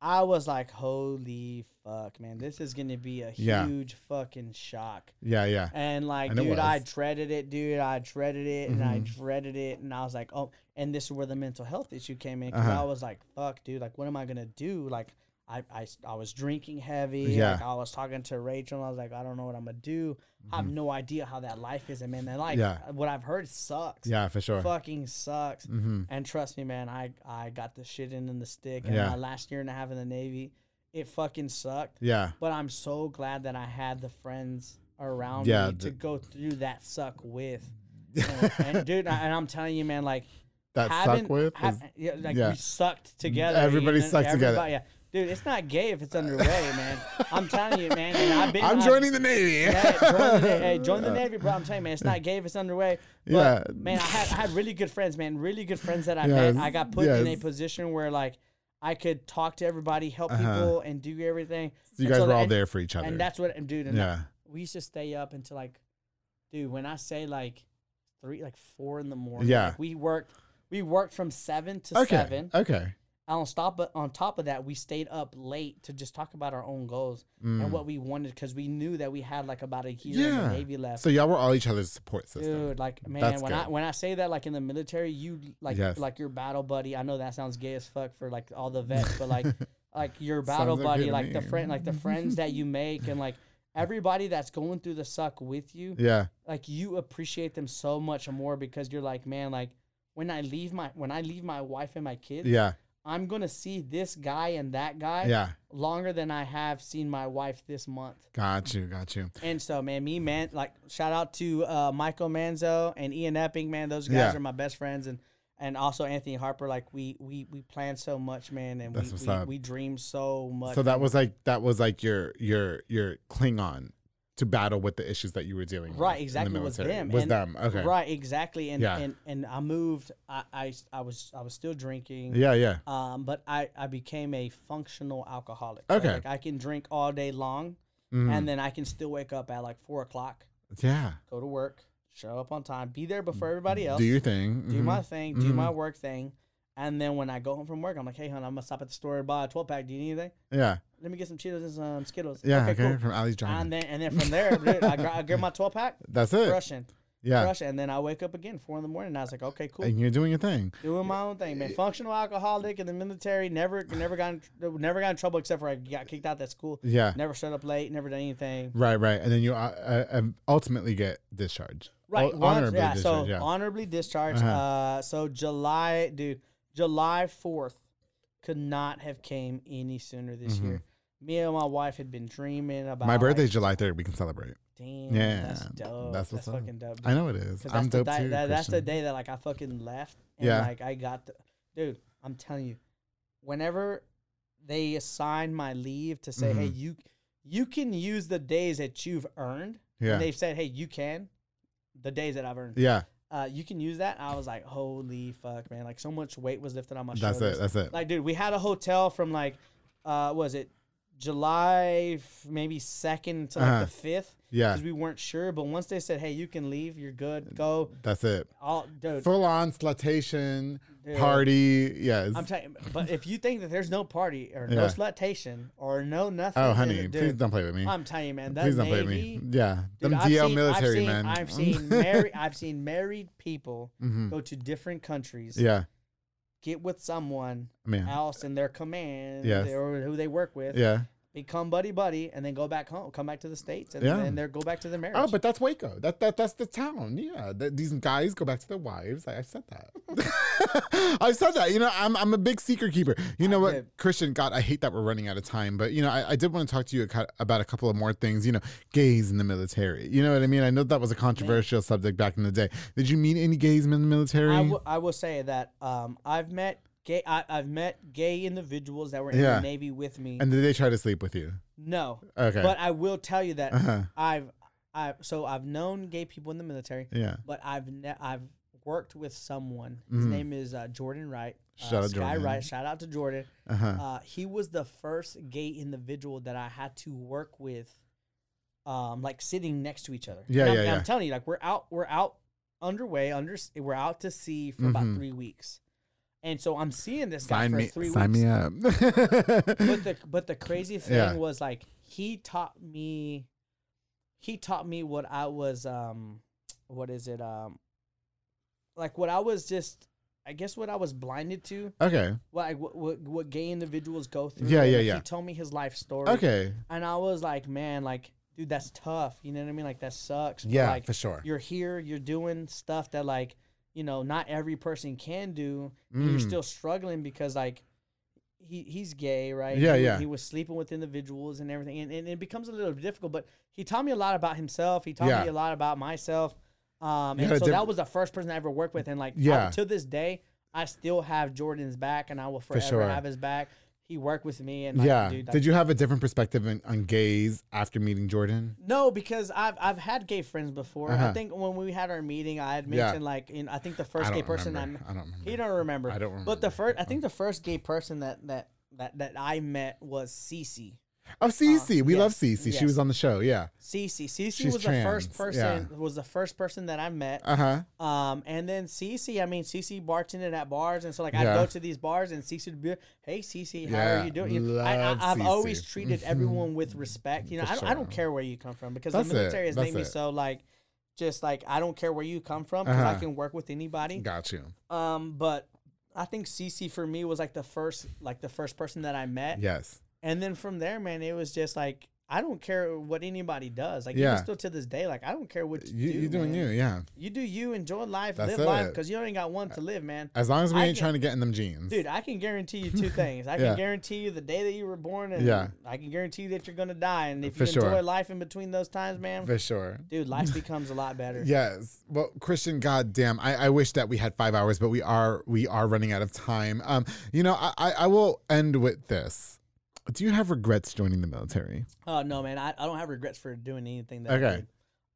I was like, holy fuck, man, this is gonna be a Yeah. huge fucking shock. yeah, yeah. And like, And dude, I dreaded it, dude. I dreaded it, and I Mhm. dreaded it, and I was like, oh, and this is where the mental health issue came in because Uh-huh. I was like, fuck, dude, like, what am I gonna do? Like, I, I, I was drinking heavy. Yeah. Like, I was talking to Rachel, and I was like, I don't know what I'm gonna do. I have no idea how that life is, and man, that life, Mm-hmm. Yeah. what I've heard sucks. Yeah, for sure. Fucking sucks. hmm And trust me, man, I I got the shit in, in the stick. And Yeah. my last year and a half in the Navy, it fucking sucked. Yeah. But I'm so glad that I had the friends around Yeah, me to go through that suck with. and, and dude, I- and I'm telling you, man, like That having, suck with. ha- was- yeah, like yeah. we sucked together. Everybody you know, sucked together. Yeah. Dude, it's not gay if it's underway, man. I'm telling you, man. And I've been. I'm joining the Navy. yeah, join the, hey, join the Navy, bro. I'm telling you, man, it's not gay if it's underway. But, Yeah. man, I had, I had really good friends, man. Really good friends that I Yes, met. I got put in a position where like I could talk to everybody, help Uh-huh. people, and do everything. So you guys were all and- there for each other. And that's what, and dude, and yeah. we used to stay up until like, dude, when I say like three, like four in the morning. Yeah. like, we worked. We worked from seven to Okay. seven. Okay. On stop, on top of that, we stayed up late to just talk about our own goals Mm. and what we wanted because we knew that we had like about a year in Yeah. the Navy left. So y'all were all each other's support system. Dude, like man, That's when I when I say that, like in the military, you like Yes. like your battle buddy. I know that sounds gay as fuck for like all the vets, but like like your battle Sounds buddy, like the friend, like the friends that you make, and like everybody that's going through the suck with you, Yeah. like you appreciate them so much more because you're like, man, like when I leave my when I leave my wife and my kids, Yeah. I'm gonna see this guy and that guy Yeah. longer than I have seen my wife this month. Got you. Got you. And so, man, me, man, like, shout out to uh, Michael Manzo and Ian Epping, man. Those guys Yeah. are my best friends, and and also Anthony Harper. Like, we we we plan so much, man, and That's we we, we dream so much. So that was like that was like your your your Klingon to battle with the issues that you were dealing with. Right, in the exactly, was them, Was and- them. Okay. right, exactly. And Yeah. and and I moved. I, I I was I was still drinking. Yeah. Yeah. Um, but I I became a functional alcoholic. Okay. Like I can drink all day long, Mhm. and then I can still wake up at like four o'clock, yeah. go to work, show up on time, be there before everybody else. Do your thing. do Mhm. my thing, do Mhm. my work thing, and then when I go home from work, I'm like, hey, hon, I'm gonna stop at the store and buy a 12 pack. Do you need anything? Yeah. Let me get some Cheetos and some Skittles. Yeah. Okay. okay, cool. From Ali's Drive-In. And then and then from there, dude, I, gra- I get my 12 pack, That's it. brushing, yeah. brushing, and then I wake up again four in the morning. And I was like, okay, cool, And you're doing your thing. doing my own thing, man. Functional alcoholic in the military, never never got in, never got in trouble except for I got kicked out that school. Yeah. Never showed up late, never done anything. Right. Right. And then you uh, uh, um, ultimately get discharged. Right. O- honorably yeah. So. Yeah. honorably discharged. Uh-huh. Uh, so July, dude, July fourth could not have came any sooner this Mhm. year. Me and my wife had been dreaming about My like, birthday's July 3rd. We can celebrate. Damn, Yeah, that's dope. that's That's, what's up. fucking dope. I know it is. I'm that's the dope too. that- that's the day that like I fucking left. And Yeah. like I got the dude. I'm telling you, whenever they assign my leave to say, hey, Mhm. you you can use the days that you've earned. Yeah. And they've said, hey, you can, the days that I've earned. Yeah. Uh, you can use that. I was like, holy fuck, man! Like so much weight was lifted on my That's shoulders. it. That's it. Like, dude, we had a hotel from like, uh, was it July maybe second to Uh-huh. the fifth Yeah. because we weren't sure. But once they said, hey, you can leave, you're good, go. That's it. All dude, Full on slutation, dude, party. Yes. I'm telling. But if you think that there's no party or no slutation or no nothing, oh, honey, dude, please don't play with me. I'm telling you, man, Please don't play with me. Yeah. Dude, Them I've DL seen- military I've seen, man. I've seen married. I've seen married people Mhm. go to different countries. Yeah. Get with someone Man. else in their command or who they work with, Yeah. Become buddy buddy, and then go back home, come back to the states, and Yeah. then they go back to the marriage. Oh, but that's Waco. That that that's the town. Yeah, Th- these guys go back to their wives. I, I said that. I said that. You know, I'm I'm a big secret keeper. You know I what, did. Christian? God, I hate that we're running out of time. But you know, I, I did want to talk to you about a couple of more things. You know, gays in the military. You know what I mean? I know that was a controversial subject back in the day. Did you meet any gays in the military? I, w- I will say that um, I've met gay. I, I've met gay individuals that were in Yeah. the Navy with me. and did they try to sleep with you? no, Okay. but I will tell you that uh-huh. I've I so I've known gay people in the military, Yeah. but I've ne- I've worked with someone. His Mhm. name is uh, Jordan Wright. Uh, Shout out Sky Jordan. Wright. Shout out to Jordan. Uh huh. Uh, he was the first gay individual that I had to work with um, like sitting next to each other. Yeah, And I'm, yeah. I'm telling you, like we're out, we're out underway, under, we're out to sea for about Mhm. three weeks, and so I'm seeing this guy Sign for me, three sign weeks. me up. but the but the crazy thing Yeah. was like he taught me, he taught me what I was um, what is it um, like what I was just. I guess what I was blinded to, okay, what, like, what what what gay individuals go through. Yeah, yeah, like, yeah. He told me his life story. okay, And I was like, man, like, dude, that's tough. You know what I mean? Like, that sucks. yeah, like, for sure. you're here, you're doing stuff that, like, you know, not every person can do. And you're still struggling because, like, he he's gay, right? Yeah, he, yeah. He was sleeping with individuals and everything, and, and it becomes a little difficult. But he taught me a lot about himself. He taught Yeah. me a lot about myself. Um, and so diff- that was the first person I ever worked with, and like, I- Yeah. to this day, I still have Jordan's back, and I will forever sure. have his back. He worked with me, and like, yeah. dude, like, Did you have a different perspective in, on gays after meeting Jordan? No, because I've I've had gay friends before. I Uh-huh. think when we had our meeting, I had Yeah. mentioned like in, I think the first gay person I remember. I don't remember. he don't remember. I don't But the first I think the first gay person that that that that I met was Cece. Oh, Cece. we love uh, yes, She was on the show. Yeah. Cece. Cece She's was the first trans, person was the first person that I met. Uh huh. Um, and then Cece, I mean Cece bartended at bars, and so like I'd go to these bars, and Cece would be, "Hey Cece, how Yeah, are you doing?" You I, I, I've always treated everyone with respect. You know, I don't, I don't care where you come from because That's the it, military has that's made me so like, just like I don't care where you come from because I Uh-huh. can work with anybody. Got you. Um, but I think Cece for me was like the first, like the first person that I met, Yes. And then from there, man, it was just like. I don't care what anybody does. Like Yeah. even still to this day, like I don't care what you, You, do. you doing man. you. Yeah. You do you. Enjoy life. That's live life because you only got one to live, man. As long as we I ain't can- trying to get in them jeans. Dude, I can guarantee you two things. I Yeah. can guarantee you the day that you were born, and Yeah. I can guarantee you that you're gonna die. And if For you sure. enjoy life in between those times, man, For sure. dude, life becomes a lot better. Yes. Well, Christian, goddamn, I, I wish that we had five hours, but we are we are running out of time. Um, you know, I, I, I will end with this. Do you have regrets joining the military? Oh no, man, I, I don't have regrets for doing anything that I Okay. did.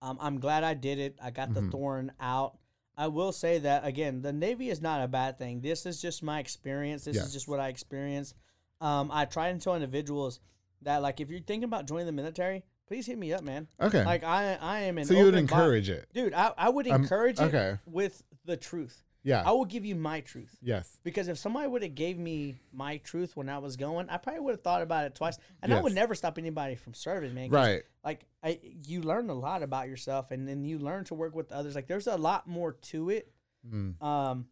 Um, I'm glad I did it. I got the Mhm. thorn out. I will say that again, the Navy is not a bad thing. This is just my experience. This Yes. is just what I experienced. Um, I try and tell individuals that like if you're thinking about joining the military, please hit me up, man. Okay. Like I I am an so you would encourage it? dude. I, I would Um, encourage it with the truth. Yeah. I will give you my truth yes. because if somebody would have gave me my truth when I was going, I probably would have thought about it twice, and I would never stop anybody from serving, man. Right. Like I, you learn a lot about yourself, and then you learn to work with others. Like there's a lot more to it. Mm. Um,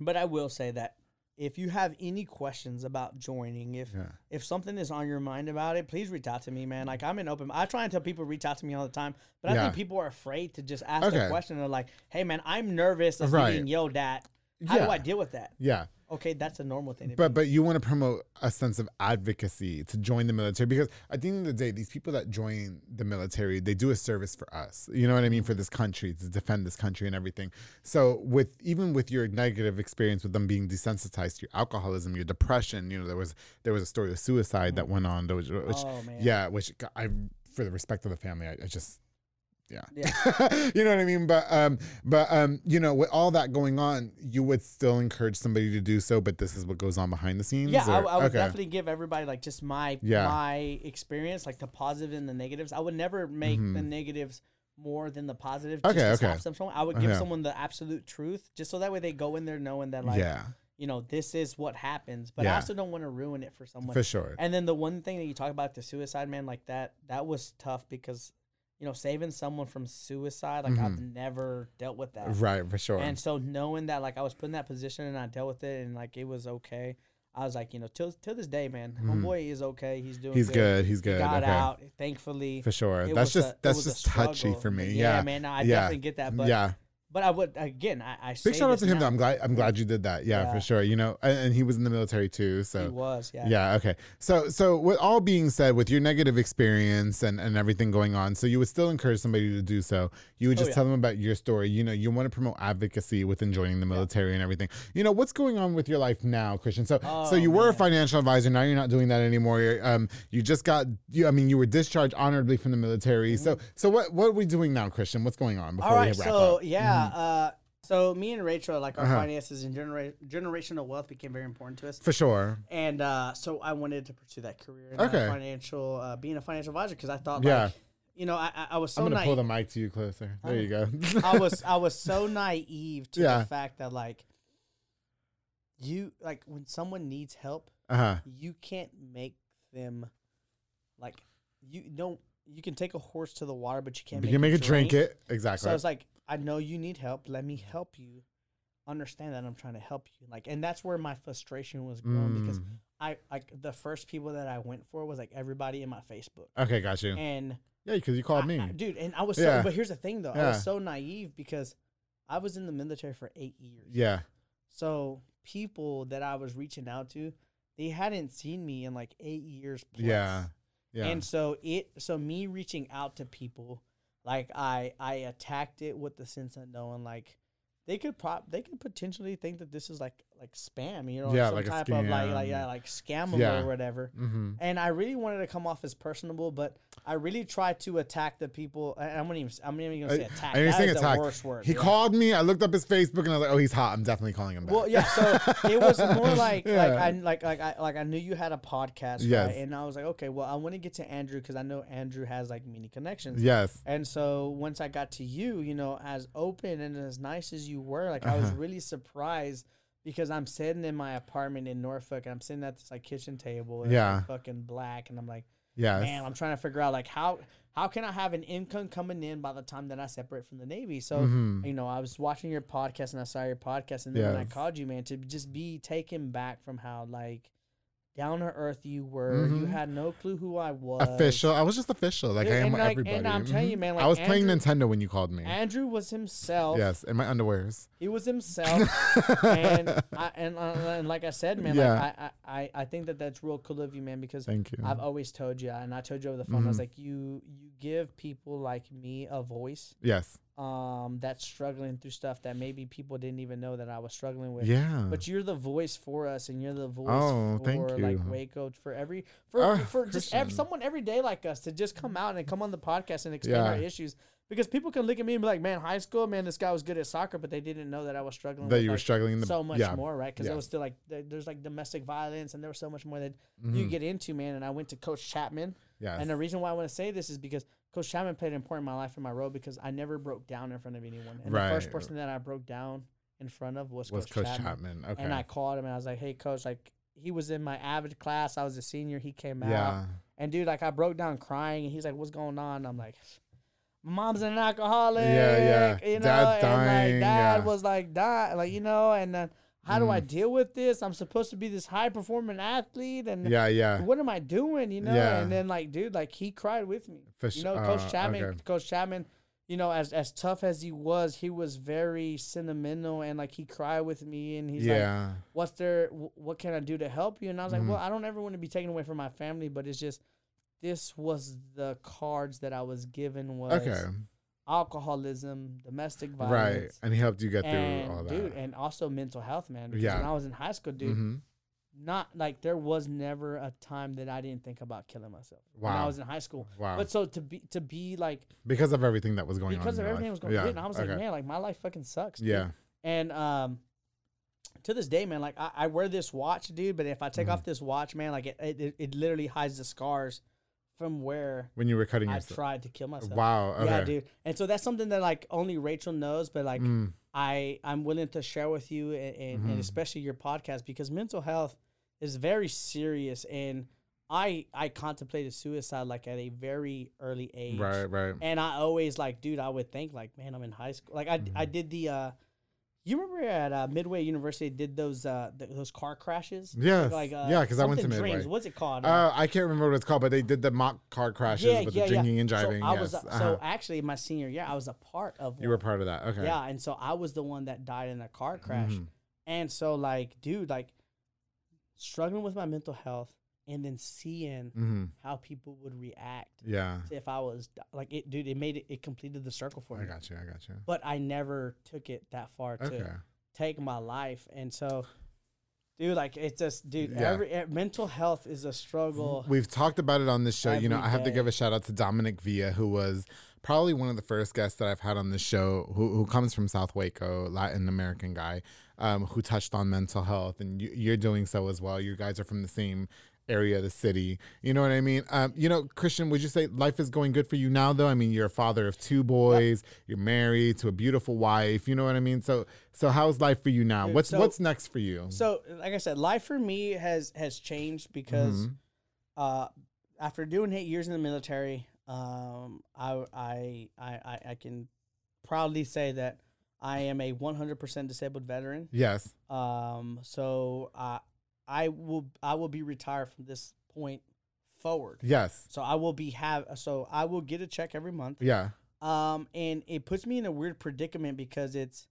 but I will say that if you have any questions about joining, if Yeah. if something is on your mind about it, please reach out to me, man. Like I'm an open. I try and tell people reach out to me all the time, but I Yeah. think people are afraid to just ask Okay. the question. They're like, "Hey, man, I'm nervous of Right. being yelled at. How Yeah. do I deal with that?" Yeah. Okay, that's a normal thing. But but you want to promote a sense of advocacy to join the military because at the end of the day, these people that join the military, they do a service for us. You know what I mean mm-hmm. for this country to defend this country and everything. So with even with your negative experience with them being desensitized to your alcoholism, your depression, you know there was there was a story of suicide that mm-hmm. went on. Was, which oh man, yeah, which I for the respect of the family, I, I just yeah. Yeah. you know what I mean? But um but um you know with all that going on, you would still encourage somebody to do so, but this is what goes on behind the scenes. Yeah, I, or- I would okay. definitely give everybody like just my Yeah. my experience, like the positive and the negatives. I would never make the Mhm. negatives more than the positive. Just Okay, to okay. stop someone. I would give Okay. someone the absolute truth, just so that way they go in there knowing that like yeah, you know this is what happens. But I also don't want to ruin it for someone. for sure. And then the one thing that you talk about the suicide man, like that, that was tough because you know saving someone from suicide, like I've never dealt with that. Right, for sure. And so knowing that like I was put in that position and I dealt with it and like it was okay, I was like, you know, till till this day, man, my boy is okay. He's doing Mm-hmm. he's good. He's He good. got okay. out, thankfully. For sure. That's just a- that's just touchy for me. Yeah, Yeah. man, no, I yeah. definitely get that, but- yeah. But I would again, I, I Big shout out to him. now. Though. I'm glad. I'm glad you did that. Yeah, Yeah. for sure. You know, and, and he was in the military too. So He was, yeah. Yeah. Okay. So, so with all being said, with your negative experience and, and everything going on, so you would still encourage somebody to do so. You would Oh, just yeah. tell them about your story. You know, you want to promote advocacy within joining the military and everything. You know, what's going on with your life now, Christian? So, so Oh, you were a financial advisor. Now you're not doing that anymore. You're, um, you just got. You, I mean, you were discharged honorably from the military. So, so what what are we doing now, Christian? What's going on before Mm-hmm. All right, so up? yeah, uh, so me and Rachel, like our Uh-huh. finances and genera- generational wealth became very important to us. For sure. and uh, so I wanted to pursue that career in Okay. financial, uh, being a financial advisor, because I thought Yeah. like you know, I I, I was so I'm gonna pull naive. the mic to you closer. There you go. I was I was so naive to Yeah. the fact that like you like when someone needs help, uh huh. you can't make them like you don't you can take a horse to the water, but you can't You make can make it drink it exactly. So it's like I know you need help. Let me help you. Understand that I'm trying to help you. Like, and that's where my frustration was growing because Mm. I like the first people that I went for was like everybody in my Facebook okay, got you. and Yeah, because you called I- me. I- dude. And I was Yeah. so. But here's the thing, though. I Yeah. was so naive because I was in the military for eight years. yeah, So people that I was reaching out to, they hadn't seen me in like eight years. Plus. yeah, yeah. And so it. So me reaching out to people, like I I attacked it with the sense of knowing like. They could prop. They could potentially think that this is like like spam, you know, Yeah, some like type of like like yeah, like scam Yeah. or whatever. mm-hmm. And I really wanted to come off as personable, but I really tried to attack the people. I'm not even. I'm not even gonna say attack. I That saying is attack. the worst word. He yeah. called me. I looked up his Facebook and I was like, "Oh, he's hot. I'm definitely calling him back." Well, yeah. So it was more like Yeah. like I like like I like I knew you had a podcast, Yes. right? And I was like, okay, well, I want to get to Andrew because I know Andrew has like many connections. yes, And so once I got to you, you know, as open and as nice as you were, like I was Uh-huh. really surprised because I'm sitting in my apartment in Norfolk and I'm sitting at this like kitchen table, and Yeah. like, fucking black, and I'm like. yeah, man, I'm trying to figure out like how how can I have an income coming in by the time that I separate from the Navy? So Mhm. you know, I was watching your podcast and I saw your podcast, and then when I called you, man, to just be taken back from how like down to earth you were. You Mhm. had no clue who I was. official. I was just official. Like Dude, I am and, like- everybody. and I'm telling you, Mhm. man, I like, was playing Nintendo when you called me. Andrew was himself. yes, in my underwears. He was himself, and I, and, uh, and like I said, man, Yeah. like I, I I I think that that's real cool of you, man, because Thank you. I've always told you, and I told you over the phone, I was Mhm. like, you you give people like me a voice, yes. Um, that's struggling through stuff that maybe people didn't even know that I was struggling with. Yeah. But you're the voice for us, and you're the voice Oh, for like you. Waco for every for Oh, for just ev- someone every day like us to just come out and come on the podcast and explain our issues. Because people can look at me and be like, "Man, high school, man, this guy was good at soccer," but they didn't know that I was struggling. that with, you were like, struggling in the so much yeah. more, right? Because Yeah. was still like there's like domestic violence, and there was so much more that you Mhm. get into, man. And I went to Coach Chapman, Yes. and the reason why I want to say this is because Coach Chapman played an important in my life in my role because I never broke down in front of anyone, and the first person that I broke down in front of was, was Coach, Coach Chapman. Chapman. Okay. And I called him and I was like, "Hey, Coach, like." He was in my avid class. I was a senior. He came out, yeah. and dude, like I broke down crying, and he's like, "What's going on?" I'm like, mom's an alcoholic." Yeah, yeah. You know, Dad's and dying, like dad yeah. was like, "Die," like you know, and then how do I Mm. deal with this? I'm supposed to be this high performing athlete, and Yeah, yeah. what am I doing? You know, Yeah. and then like, dude, like he cried with me. For you know, Coach uh, Chapman, okay. Coach Chapman, you know, as as tough as he was, he was very sentimental and like he cried with me, and he's like, "What's there? wh- What can I do to help you?" And I was like, Mhm. "Well, I don't ever want to be taken away from my family, but it's just." This was the cards that I was given was okay. Alcoholism, domestic violence. Right. And he helped you get through all that. dude, and also mental health, man. Because Yeah. when I was in high school, dude, hmm not like there was never a time that I didn't think about killing myself when I was in high school. Wow. But so to be to be like because of everything that was going on. because of everything that life. was going yeah. on, and I was like, man, like my life fucking sucks. dude. Yeah. And um, to this day, man, like I, I wear this watch, dude. But if I take Mhm. off this watch, man, like it it- it literally hides the scars from where When you were cutting I yourself. tried to kill myself. Wow. Okay. Yeah, dude. And so that's something that like only Rachel knows, but like Mm, I I'm willing to share with you and, and, and Mhm. especially your podcast because mental health is very serious and I I contemplated suicide like at a very early age. right. Right. And I always like, dude, I would think like, man, I'm in high school. Like I I Mhm. did the uh you remember at uh, Midway University did those uh th- those car crashes? Yes. Like uh, yeah, because I went to Midway. Dreams. What's it called? Uh, I can't remember what it's called, but they did the mock car crashes yeah, with the drinking and driving. So I yes. was uh, uh-huh. so actually my senior year I was a part of you were part of that. Okay. Yeah, and so I was the one that died in a car crash. Mhm. And so like, dude, like struggling with my mental health and then seeing Mhm. how people would react Yeah. if I was like it dude, it made it it completed the circle for I me. I got you. I got you. But I never took it that far to take my life. And so dude, like it's just dude, Yeah. every mental health is a struggle. We've talked about it on this show. You know, I have to give a shout out to Dominic Villa, who was probably one of the first guests that I've had on this show, who, who comes from South Waco, Latin American guy, um, who touched on mental health, and you, you're doing so as well. You guys are from the same area of the city. You know what I mean? Um, you know, Christian, would you say life is going good for you now though? I mean, you're a father of two boys, you're married to a beautiful wife, you know what I mean? So so how's life for you now? Dude, what's so- what's next for you? So, like I said, life for me has has changed because Mhm. uh, after doing eight years in the military, um, I, I I I I can proudly say that I am a 100% disabled veteran. yes. Um, so uh, I will I will be retired from this point forward. Yes. So I will be have so I will get a check every month. Yeah. Um, and it puts me in a weird predicament because it's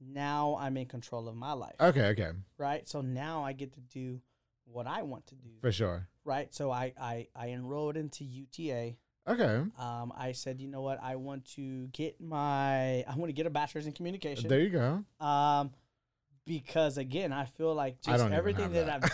now I'm in control of my life, Okay, okay. right? So now I get to do what I want to do, For sure. right? So I I I enrolled into UTA. Okay. Um, I said, you know what? I want to get my I want to get a bachelor's in communication. There you go. Um, because again, I feel like just everything that, that.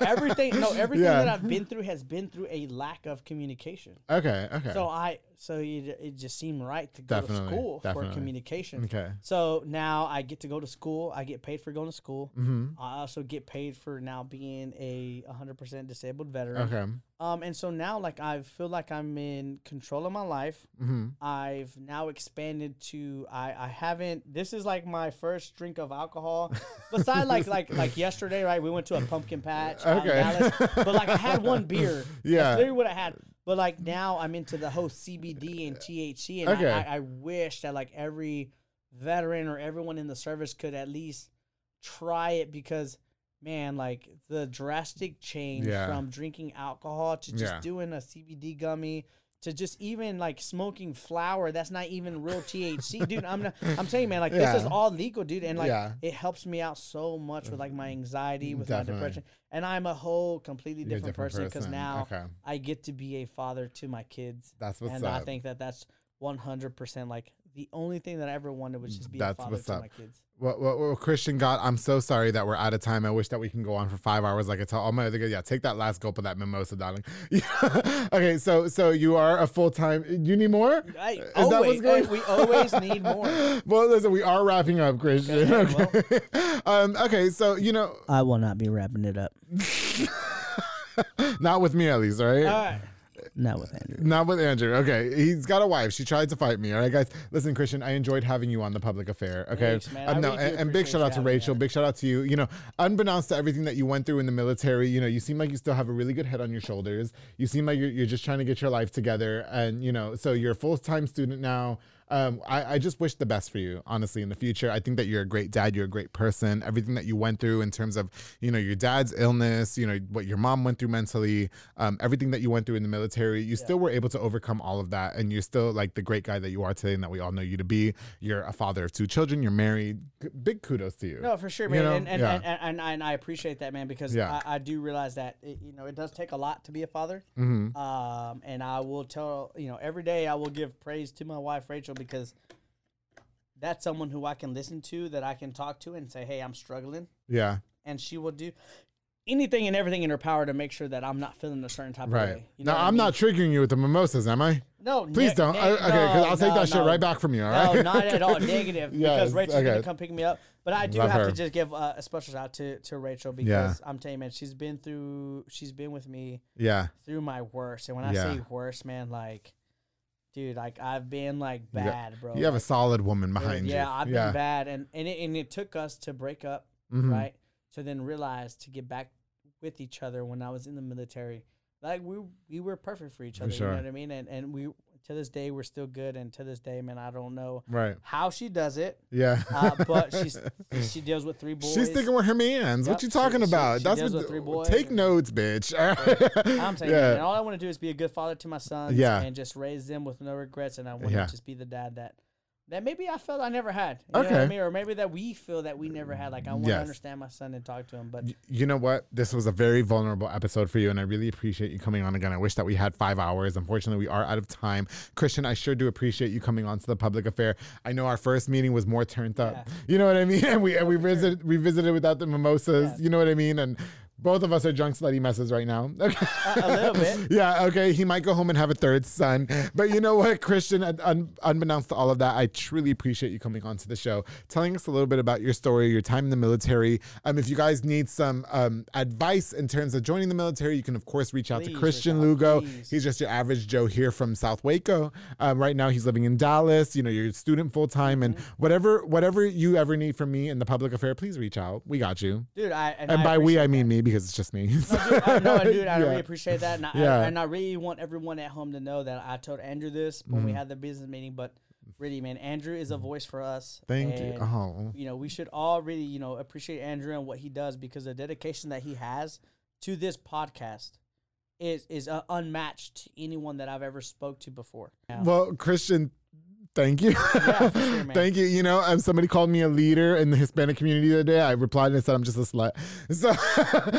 I've everything no everything Yeah. that I've been through has been through a lack of communication. Okay, okay. So I so it, it just seemed right to go Definitely, to school definitely. for communication. okay. So now I get to go to school. I get paid for going to school. Mm-hmm. I also get paid for now being a 100% disabled veteran. Okay. Um, and so now, like, I feel like I'm in control of my life. Mm-hmm. I've now expanded to I, I haven't. This is like my first drink of alcohol. Besides, like like like yesterday, right? We went to a pumpkin patch in Okay. Dallas, but like I had one beer. Yeah. That's literally what I had. But like now, I'm into the whole CBD and THC, and Okay. I, I, I wish that like every veteran or everyone in the service could at least try it because man like the drastic change Yeah. from drinking alcohol to just Yeah. doing a cbd gummy to just even like smoking flower that's not even real thc dude i'm not, i'm saying man like this is all legal dude and like Yeah. it helps me out so much with like my anxiety with Definitely. my depression and i'm a whole completely different, different person because now Okay. i get to be a father to my kids That's what's and up. i think that that's 100% like the only thing that i ever wanted was just be That's a father what's to up. my kids Well, well, well, Christian God, I'm so sorry that we're out of time. I wish that we can go on for five hours. Like I tell all my other guys, yeah, take that last gulp of that mimosa, darling. Yeah. okay, so so you are a full time. You need more? Hey, Is always, that what's going? hey, we always need more. well, listen, we are wrapping up, Christian. Okay, Okay. um, okay, so you know, I will not be wrapping it up. not with me at least, all right? All right. Not with Andrew. Not with Andrew. Okay, he's got a wife. She tried to fight me. All right, guys. Listen, Christian, I enjoyed having you on the public affair. Okay, Thanks, man. Um, no, really and, and big shout out to Rachel. on. Big shout out to you. You know, unbeknownst to everything that you went through in the military, you know, you seem like you still have a really good head on your shoulders. You seem like you're, you're just trying to get your life together, and you know, so you're a full time student now. Um, I, I just wish the best for you, honestly, in the future. I think that you're a great dad. You're a great person. Everything that you went through in terms of, you know, your dad's illness, you know, what your mom went through mentally, um, everything that you went through in the military, you still were able to overcome all of that. And you're still like the great guy that you are today and that we all know you to be. You're a father of two children. You're married. G- Big kudos to you. No, for sure, You man, know? and, and, Yeah. and, and, and I appreciate that, man, because Yeah. I, I do realize that it, you know it does take a lot to be a father. hmm Um, and I will tell you know every day I will give praise to my wife Rachel because that's someone who I can listen to, that I can talk to, and say, hey, I'm struggling, Yeah. and she will do anything and everything in her power to make sure that I'm not feeling a certain type of Right. way. You know now, what I I'm mean? not triggering you with the mimosas, am I? No, Please ne- don't. ne- I- okay, because I'll take no, that shit right back from you, all right? No, not at all negative. Yes, because Rachel's okay. gonna come pick me up. But I do Love have her. to just give uh, a special shout out to, to Rachel because Yeah. I'm telling you, man, she's been through, she's been with me Yeah. through my worst. And when I Yeah. say worst, man, like, dude, like I've been like bad, bro. You have a solid woman behind you. yeah, I've been bad, and and it, and it took us to break up, Mhm. right? To then realize to get back with each other when I was in the military, like we we were perfect for each For other. You know what I mean? And and we to this day we're still good, and to this day, man, I don't know Right. how she does it, Yeah. uh, but she's she deals with three boys. She's sticking with her mans. Yep, what you talking she- about? she That's deals what. with three boys take notes, bitch. I'm saying, yeah. man, all I want to do is be a good father to my sons, Yeah. and just raise them with no regrets, and I want Yeah. to just be the dad that. That maybe I felt I never had. You know what I Okay. mean? Or maybe that we feel that we never had. Like I want Yes. to understand my son and talk to him. But You know what? This was a very vulnerable episode for you, and I really appreciate you coming on again. I wish that we had five hours. Unfortunately, we are out of time. Christian, I sure do appreciate you coming on to the public affair. I know our first meeting was more turned up. Yeah. You know what I mean? And we and we visited we visited without the mimosas. Yeah. You know what I mean? And Both of us are drunk slutty messes right now. Okay. A, a little bit. yeah, okay. He might go home and have a third son. But you know what, Christian, un- unbeknownst to all of that, I truly appreciate you coming onto the show, telling us a little bit about your story, your time in the military. Um, if you guys need some um, advice in terms of joining the military, you can, of course, reach out Please to Christian Lugo. please. He's just your average Joe here from South Waco. Um, right now, he's living in Dallas. You know, you're a student full time, and Mm-hmm. whatever whatever you ever need from me in the public affair, please reach out. We got you. Dude, I and, And I by we, I mean that. me because it's just me. No, dude, I, no, dude, I Yeah. really appreciate that, and I, Yeah. and I really want everyone at home to know that I told Andrew this when Mm-hmm. we had the business meeting. But really, man, Andrew is a voice for us. Thank you. and, Oh. You know, we should all really, you know, appreciate Andrew and what he does because the dedication that he has to this podcast is is uh, unmatched to anyone that I've ever spoke to before. Well, Christian, thank you. Yeah, sure, thank you. You know, um, somebody called me a leader in the Hispanic community the other day. I replied and said I'm just a slut. So,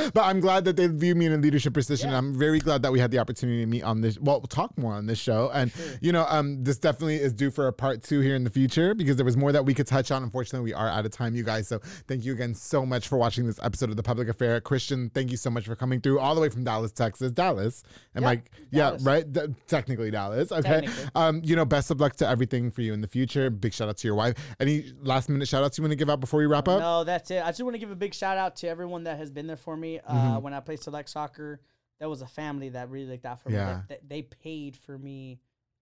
but I'm glad that they view me in a leadership position. Yeah. I'm very glad that we had the opportunity to meet on this. Well, we'll talk more on this show. And you know, um, this definitely is due for a part two here in the future because there was more that we could touch on. Unfortunately, we are out of time, you guys. So thank you again so much for watching this episode of the Public Affair. Christian, thank you so much for coming through all the way from Dallas, Texas. Dallas. And Yeah, I? Yeah, right. D- technically Dallas. Okay. Technically. Um, you know, best of luck to everything for you in the future. Big shout out to your wife. Any last minute shout outs you want to give out before we wrap up? No, that's it. I just want to give a big shout out to everyone that has been there for me uh, Mm-hmm. when I played select soccer. That was a family that really looked out for me. Yeah. That they paid for me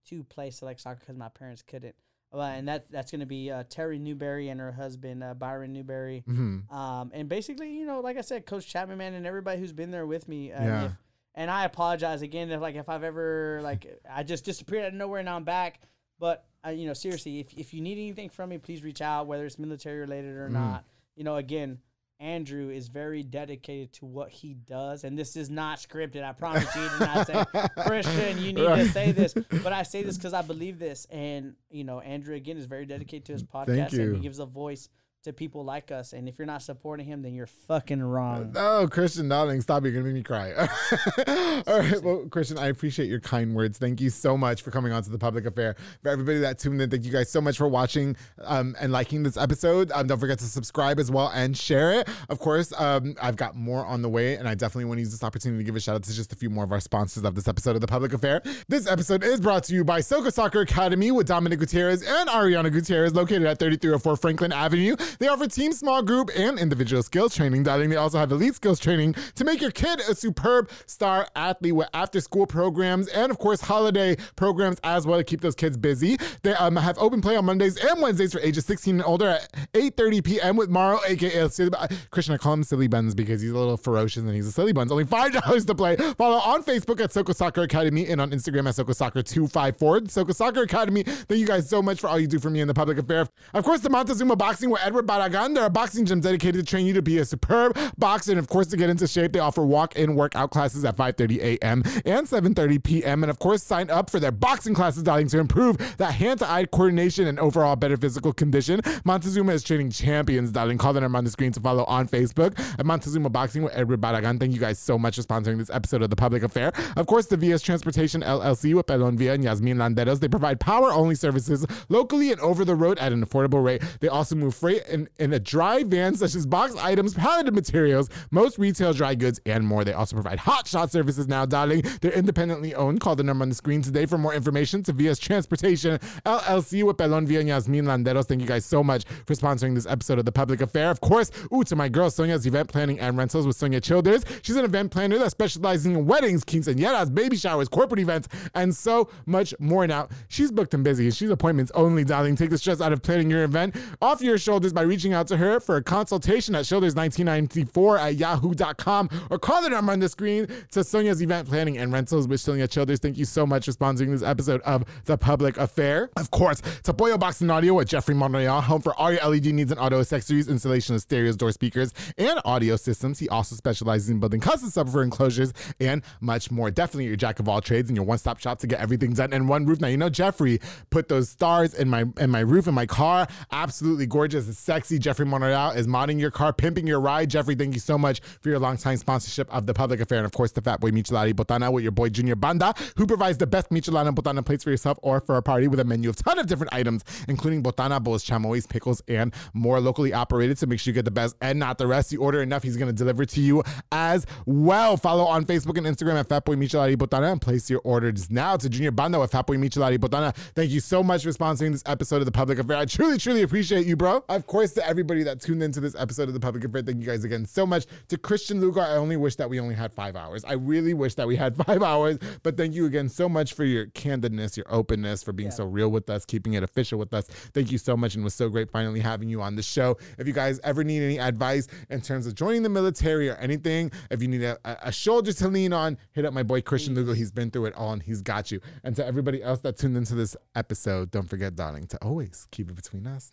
to play select soccer because my parents couldn't. Uh, and that that's going to be uh, Terry Newberry and her husband uh, Byron Newberry. Mhm. Um, and basically, you know, like I said, Coach Chapman, man, and everybody who's been there with me. And, Yeah. if, and I apologize again if like if I've ever like I just disappeared out of nowhere and now I'm back. But uh, you know, seriously, if if you need anything from me, please reach out, whether it's military related or not. You know, again. Andrew is very dedicated to what he does, and this is not scripted. I promise you. Did not say, Christian, you need to say this, but I say this because I believe this. And you know, Andrew again is very dedicated to his podcast, you. and he gives a voice to people like us. And if you're not supporting him, then you're fucking wrong. Oh, Christian, darling, stop. You're going to make me cry. All right. Well, Christian, I appreciate your kind words. Thank you so much for coming on to the public affair. For everybody that tuned in, thank you guys so much for watching um, and liking this episode. Um, don't forget to subscribe as well and share it. Of course, um, I've got more on the way, and I definitely want to use this opportunity to give a shout out to just a few more of our sponsors of this episode of the public affair. This episode is brought to you by Soka Soccer Academy with Dominic Gutierrez and Ariana Gutierrez, located at 3304 Franklin Avenue. They offer team, small group, and individual skills training. Darling, they also have elite skills training to make your kid a superb star athlete with after school programs and, of course, holiday programs as well to keep those kids busy. They um, have open play on Mondays and Wednesdays for ages 16 and older at 8.30 p.m. with Morrow, aka Silly I call him Silly Buns because he's a little ferocious and he's a Silly Buns. Only $5 to play. Follow on Facebook at Soko Soccer Academy and on Instagram at Soko Soccer 254. Soko Soccer Academy, thank you guys so much for all you do for me in the public affair. Of course, the Montezuma Boxing with Edward Baragan. They're a boxing gym dedicated to train you to be a superb boxer. And of course, to get into shape, they offer walk-in workout classes at 5.30 a.m. and 7.30 p.m. And of course, sign up for their boxing classes, darling, to improve that hand-to-eye coordination and overall better physical condition. Montezuma is training champions, darling. Call them on the screen to follow on Facebook at Montezuma Boxing with Edward Baragan. Thank you guys so much for sponsoring this episode of The Public Affair. Of course, the VS Transportation LLC with Pelon Villa and Yasmin Landeros. They provide power-only services locally and over the road at an affordable rate. They also move freight in, in a dry van such as box items, palleted materials, most retail dry goods, and more. They also provide hot shot services now, darling. They're independently owned. Call the number on the screen today for more information to VS Transportation LLC with Pelon Villa and Yasmin Landeros. Thank you guys so much for sponsoring this episode of The Public Affair. Of course, ooh, to my girl Sonia's event planning and rentals with Sonia Childers. She's an event planner that specializes in weddings, quinceañeras, baby showers, corporate events, and so much more. Now, she's booked and busy. She's appointments only, darling. Take the stress out of planning your event off your shoulders by reaching out to her for a consultation at shoulders1994 at yahoo.com or call the number on the screen to Sonia's event planning and rentals with Sonia Childers. Thank you so much for sponsoring this episode of The Public Affair. Of course, to Boyo Box and Audio with Jeffrey Monreal, home for all your LED needs and auto accessories, installation of stereos, door speakers, and audio systems. He also specializes in building custom subwoofer enclosures and much more. Definitely your jack of all trades and your one-stop shop to get everything done in one roof. Now you know Jeffrey put those stars in my in my roof in my car. Absolutely gorgeous. It's sexy Jeffrey Monreal is modding your car, pimping your ride. Jeffrey, thank you so much for your longtime sponsorship of the public affair. And of course, the Fat Boy Michelada Botana with your boy Junior Banda, who provides the best Michelada Botana plates for yourself or for a party with a menu of ton of different items, including Botana bowls, chamoy, pickles, and more locally operated. So make sure you get the best and not the rest. You order enough, he's going to deliver to you as well. Follow on Facebook and Instagram at Fatboy Michelada Botana and place your orders now to Junior Banda with Fatboy Michelada Botana. Thank you so much for sponsoring this episode of the Public Affair. I truly, truly appreciate you, bro. Of course, to everybody that tuned into this episode of the Public Affair, thank you guys again so much. To Christian Lugo, I only wish that we only had five hours. I really wish that we had five hours, but thank you again so much for your candidness, your openness, for being so real with us, keeping it official with us. Thank you so much, and it was so great finally having you on the show. If you guys ever need any advice in terms of joining the military or anything, if you need a, a- a shoulder to lean on, hit up my boy Christian Lugo. He's been through it all and he's got you. And to everybody else that tuned into this episode, don't forget, darling, to always keep it between us.